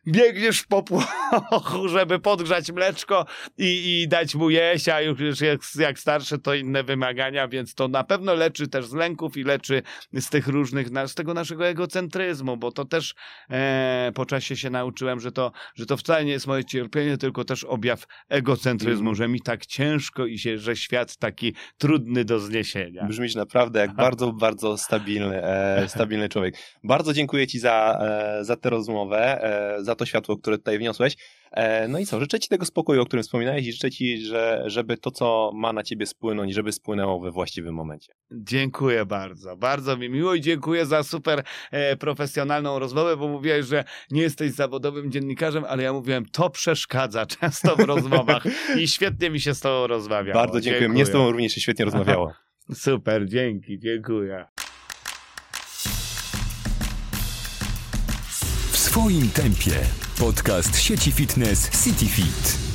[SPEAKER 1] biegniesz w popłochu, żeby podgrzać mleczko i, i dać mu jeść, a już jak, jak starsze to inne wymagania, więc to na pewno leczy też z lęków i leczy z tych różnych, z tego naszego egocentryzmu, bo to też e, po czasie się nauczyłem, że to, że to wcale nie jest moje cierpienie, tylko też objaw egocentryzmu, że mi tak ciężko i się, że świat taki trudny do zniesienia.
[SPEAKER 2] Brzmisz naprawdę jak bardzo, bardzo stabilny, e, stabilny człowiek. Bardzo dziękuję Ci za, e, za tę rozmowę, e, za to światło, które tutaj wniosłeś. E, no i co, życzę Ci tego spokoju, o którym wspominałeś i życzę Ci, że, żeby to, co ma na Ciebie spłynąć, żeby spłynęło we właściwym momencie.
[SPEAKER 1] Dziękuję bardzo. Bardzo mi miło i dziękuję za super e, profesjonalną rozmowę, bo mówiłeś, że nie jesteś zawodowym dziennikarzem, ale ja mówiłem, to przeszkadza często w rozmowach i świetnie mi się z tobą rozmawiało.
[SPEAKER 2] Bardzo dziękuję. Mnie z Tobą również się świetnie rozmawiało.
[SPEAKER 1] Super, dzięki, dziękuję.
[SPEAKER 3] W swoim tempie. Podcast sieci fitness CityFit.